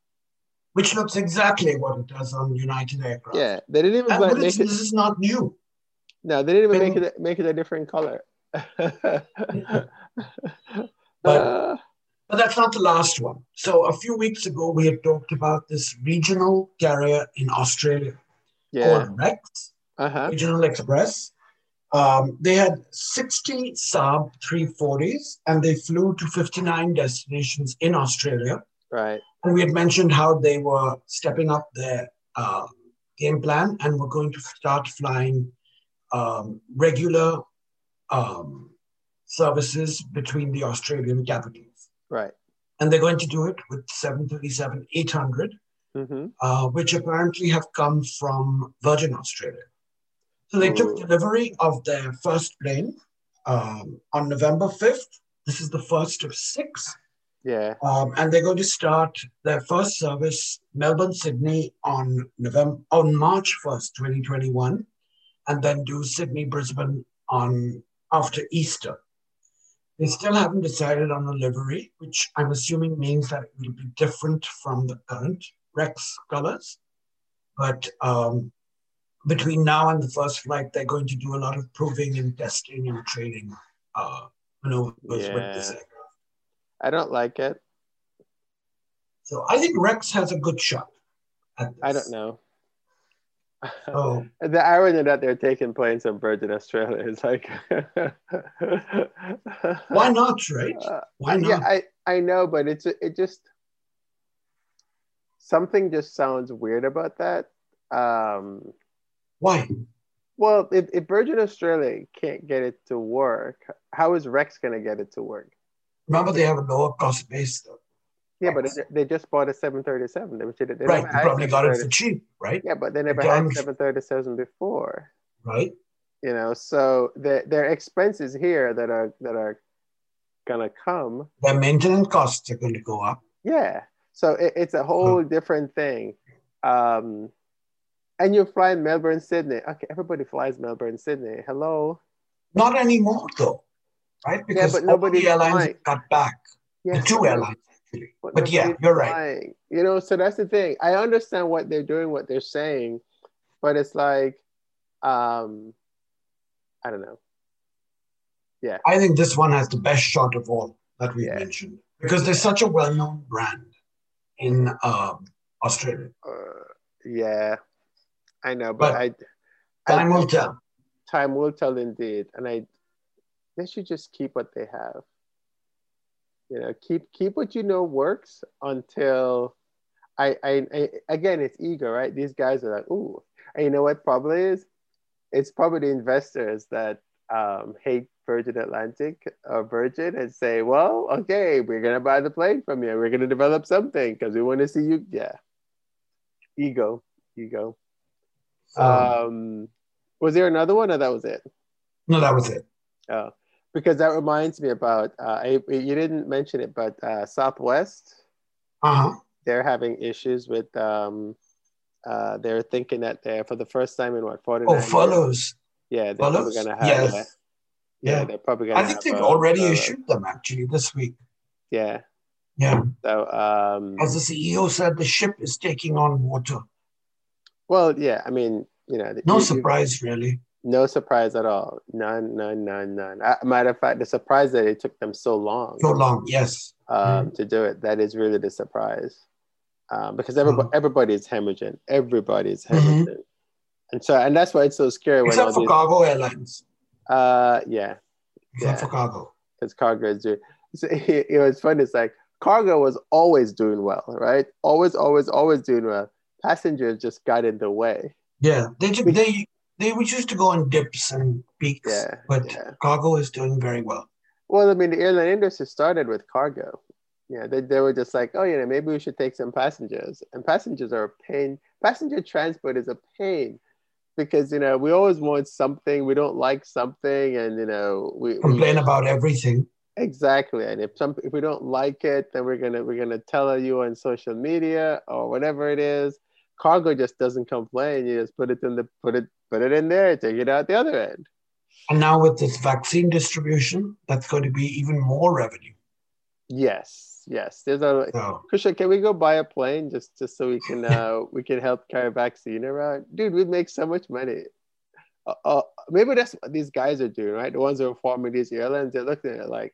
which looks exactly what it does on United aircraft. Yeah, they didn't even like, make it. This is not new. No, they didn't even make it make it a different color. but, uh, but that's not the last one. So a few weeks ago, we had talked about this regional carrier in Australia yeah. called Rex, uh-huh. Regional Express. Um, they had 60 Saab 340s and they flew to 59 destinations in Australia. Right. And we had mentioned how they were stepping up their uh, game plan and were going to start flying um, regular um, services between the Australian capitals. Right. And they're going to do it with 737 800, mm-hmm. uh, which apparently have come from Virgin Australia. So they Ooh. took delivery of their first plane um, on November 5th. This is the first of six. Yeah. Um, and they're going to start their first service, Melbourne, Sydney, on November on March 1st, 2021, and then do Sydney, Brisbane on after Easter. They still haven't decided on a livery, which I'm assuming means that it will be different from the current Rex colors. But um, between now and the first flight, they're going to do a lot of proving and testing and training uh, maneuvers yeah. with this aircraft. I don't like it. So I think Rex has a good shot. I don't know. Oh. the irony that they're taking planes from Virgin Australia is like why not, right? Uh, why not? Yeah, I, I know, but it's it just something just sounds weird about that. Um, why? Well, if, if Virgin Australia can't get it to work, how is Rex going to get it to work? Remember, they have a lower cost base, though. Yeah, but they just bought a 737. They, they right, they probably got it for cheap, right? Yeah, but they never had 737 before. Right. You know, so the, their expenses here that are that are gonna come. Their maintenance costs are going to go up. Yeah, so it, it's a whole different thing. Um, and you're flying Melbourne, Sydney. Okay, everybody flies Melbourne, Sydney. Hello. Not anymore, though, right? Because yeah, but nobody airlines flying. got back. Yeah, the two airlines, actually. but But yeah, you're right. flying. You know, so that's the thing. I understand what they're doing, what they're saying, but it's like, um, I don't know. Yeah, I think this one has the best shot of all that we Yeah. mentioned because they're such a well-known brand in um, Australia. uh, yeah, I know, but, But I, Time I, will tell. time will tell indeed, and I, they should just keep what they have. You know, keep keep what you know works until, I, I, I again, it's ego, right? These guys are like, ooh, and you know what? Probably is, it's probably the investors that um, hate Virgin Atlantic or Virgin and say, well, okay, we're gonna buy the plane from you. We're gonna develop something because we want to see you. Yeah, ego, ego. So, Um, was there another one, or that was it? no, that was it. Oh, because that reminds me about uh, I, you didn't mention it, but uh, Southwest Uh-huh. they're having issues with. Um, uh, they're thinking that they're for the first time in what forty. Oh, follows. Yeah, they're probably gonna have. Yes. Yeah, yeah, Yeah. they're probably gonna. I think have they've a- already a- issued them actually this week. Yeah. Yeah. So, um, As the CEO said, the ship is taking on water. well, yeah. I mean, you know, No you- surprise, really. No surprise at all. None, none, none, none. Uh, matter of fact, the surprise that it took them so long. So long, yes. um, to do it. That is really the surprise, um, because everybody Mhm. everybody is hemorrhaging. Everybody is Mhm. hemorrhaging, and so and that's why it's so scary when Except for these. cargo airlines. Uh, yeah, Except Yeah. for cargo. because cargo is doing. So, you know, it's funny. It's like cargo was always doing well, right? Always, always, always doing well. Passengers just got in the way. Yeah. They ju- they they were used to go in dips and peaks, Yeah, but yeah. cargo is doing very well. Well, I mean, the airline industry started with cargo. Yeah, they, they were just like, oh, you know, maybe we should take some passengers. And passengers are a pain. Passenger transport is a pain because, you know, we always want something. We don't like something. And, you know, we, we Complain about everything. exactly. And if some if we don't like it, then we're gonna we're gonna tell you on social media or whatever it is. Cargo just doesn't complain. You just put it in the put it put it in there, take it out the other end. And now with this vaccine distribution, that's going to be even more revenue. Yes, yes. There's a So can we go buy a plane just just so we can uh we can help carry vaccine around? Dude, we'd make so much money. Uh, uh, maybe that's what these guys are doing, right? The ones who are forming these airlines, they're looking at it like,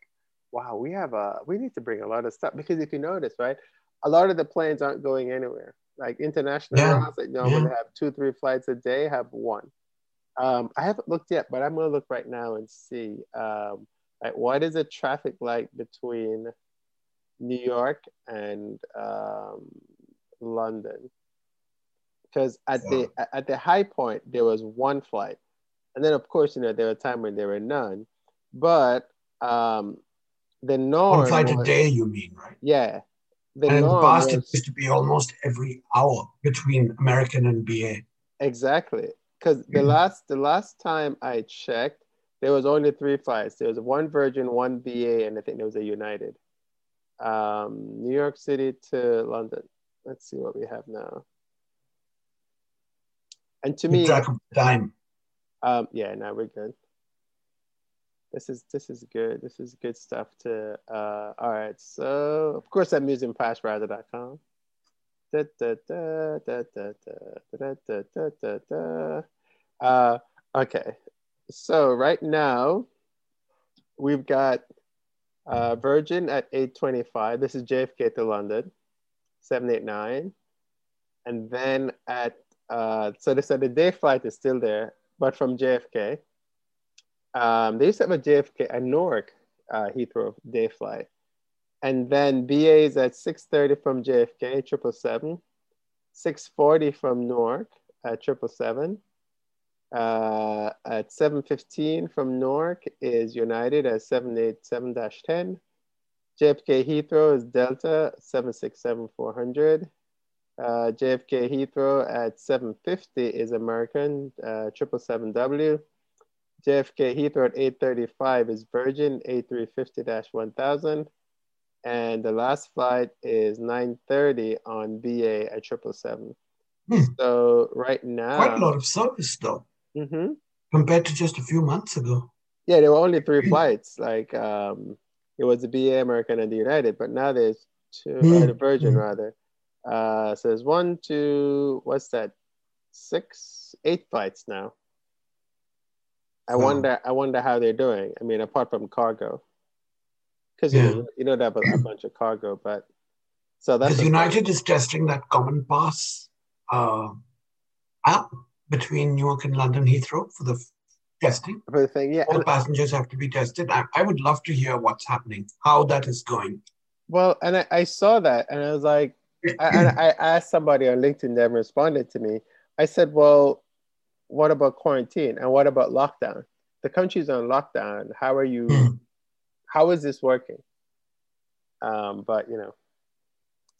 wow, we have a we need to bring a lot of stuff because if you notice, right, a lot of the planes aren't going anywhere. Like international Yeah. routes that normally have two, three flights a day, have one. Um, I haven't looked yet, but I'm gonna look right now and see. Um, like what is the traffic like between New York and um, London? Because at the at the high point there was one flight, and then of course you know there were times when there were none, but um, the norm one flight a was- day, you mean, right? yeah, and in the norm past, it was- used to be almost every hour between American and BA. Exactly. Because the last the last time I checked, there was only three flights. There was one Virgin, one BA, and I think there was a United. Um, New York City to London. Let's see what we have now. And to Keep me, track of the time. um, yeah, now we're good. This is this is good. This is good stuff to uh all right. So of course I'm using passradar.com. Da, da, da, da, da, da, da, da, da, da, da. Uh okay. So right now we've got uh Virgin at 825. This is JFK to London, 789. And then at uh so they said the day flight is still there, but from JFK. Um, they used to have a JFK, a Newark uh, Heathrow day flight. And then BA is at 6.30 from JFK, 777. 6.40 from Newark at 777. Uh, at 7.15 from Newark is United at 787-10. JFK Heathrow is Delta 767-400. Uh, JFK Heathrow at 7.50 is American uh, 777W. JFK Heathrow at 835 is Virgin A350-1000. And the last flight is 930 on BA at 777. Hmm. So right now, Quite a lot of service, though, Mhm. compared to just a few months ago. Yeah, there were only three flights. Like um, it was the BA American and the United, but now there's two, mm. uh, the Virgin mm. rather. Uh, so there's one, two, what's that? Six, eight flights now. I wonder. I wonder how they're doing. I mean, apart from cargo, because yeah. you know you know that a bunch of cargo, but so that's United is testing that CommonPass uh, app between Newark and London Heathrow for the testing. For the thing, yeah. All passengers have to be tested. I, I would love to hear what's happening, how that is going. Well, and I, I saw that, and I was like, I, and I asked somebody on LinkedIn that responded to me. I said, well, what about quarantine and what about lockdown? The country's on lockdown. How are you? Hmm. how is this working? Um, but you know,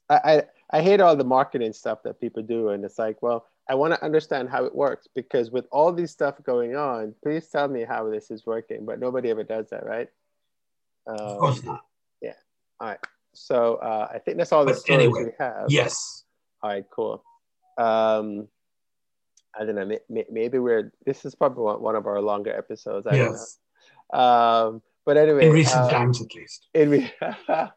I, I I hate all the marketing stuff that people do, and it's like, well, I want to understand how it works because with all these stuff going on, please tell me how this is working. But nobody ever does that, right? Um, of course not. Yeah. All right. So uh, I think that's all the stories anyway, we have. Yes. All right. Cool. Um, I don't know. Maybe we're. This is probably one of our longer episodes. I yes. don't know. Um, but anyway, in recent uh, times at least. In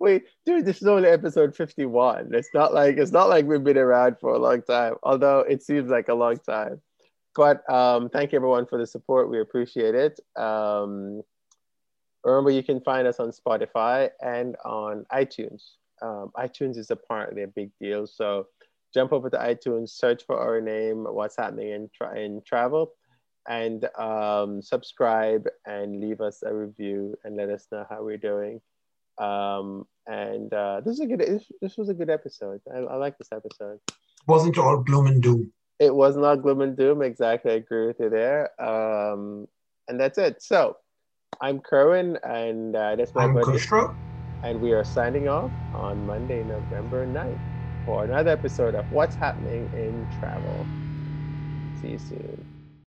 wait, dude, this is only episode fifty-one. It's not like it's not like we've been around for a long time. Although it seems like a long time. But um, thank you everyone for the support. We appreciate it. Um, remember, you can find us on Spotify and on iTunes. Um, iTunes is apparently a big deal, so jump over to iTunes, search for our name, what's happening in, tra- in travel, and um, subscribe and leave us a review and let us know how we're doing. Um, and uh, this is a good. This, this was a good episode. I, I like this episode. Wasn't all gloom and doom. It was not gloom and doom. Exactly, I agree with you there. Um, and that's it. So, I'm Kerwin, and uh, that's my I'm. Kushro. And we are signing off on Monday, November 9th for another episode of What's Happening in Travel. See you soon.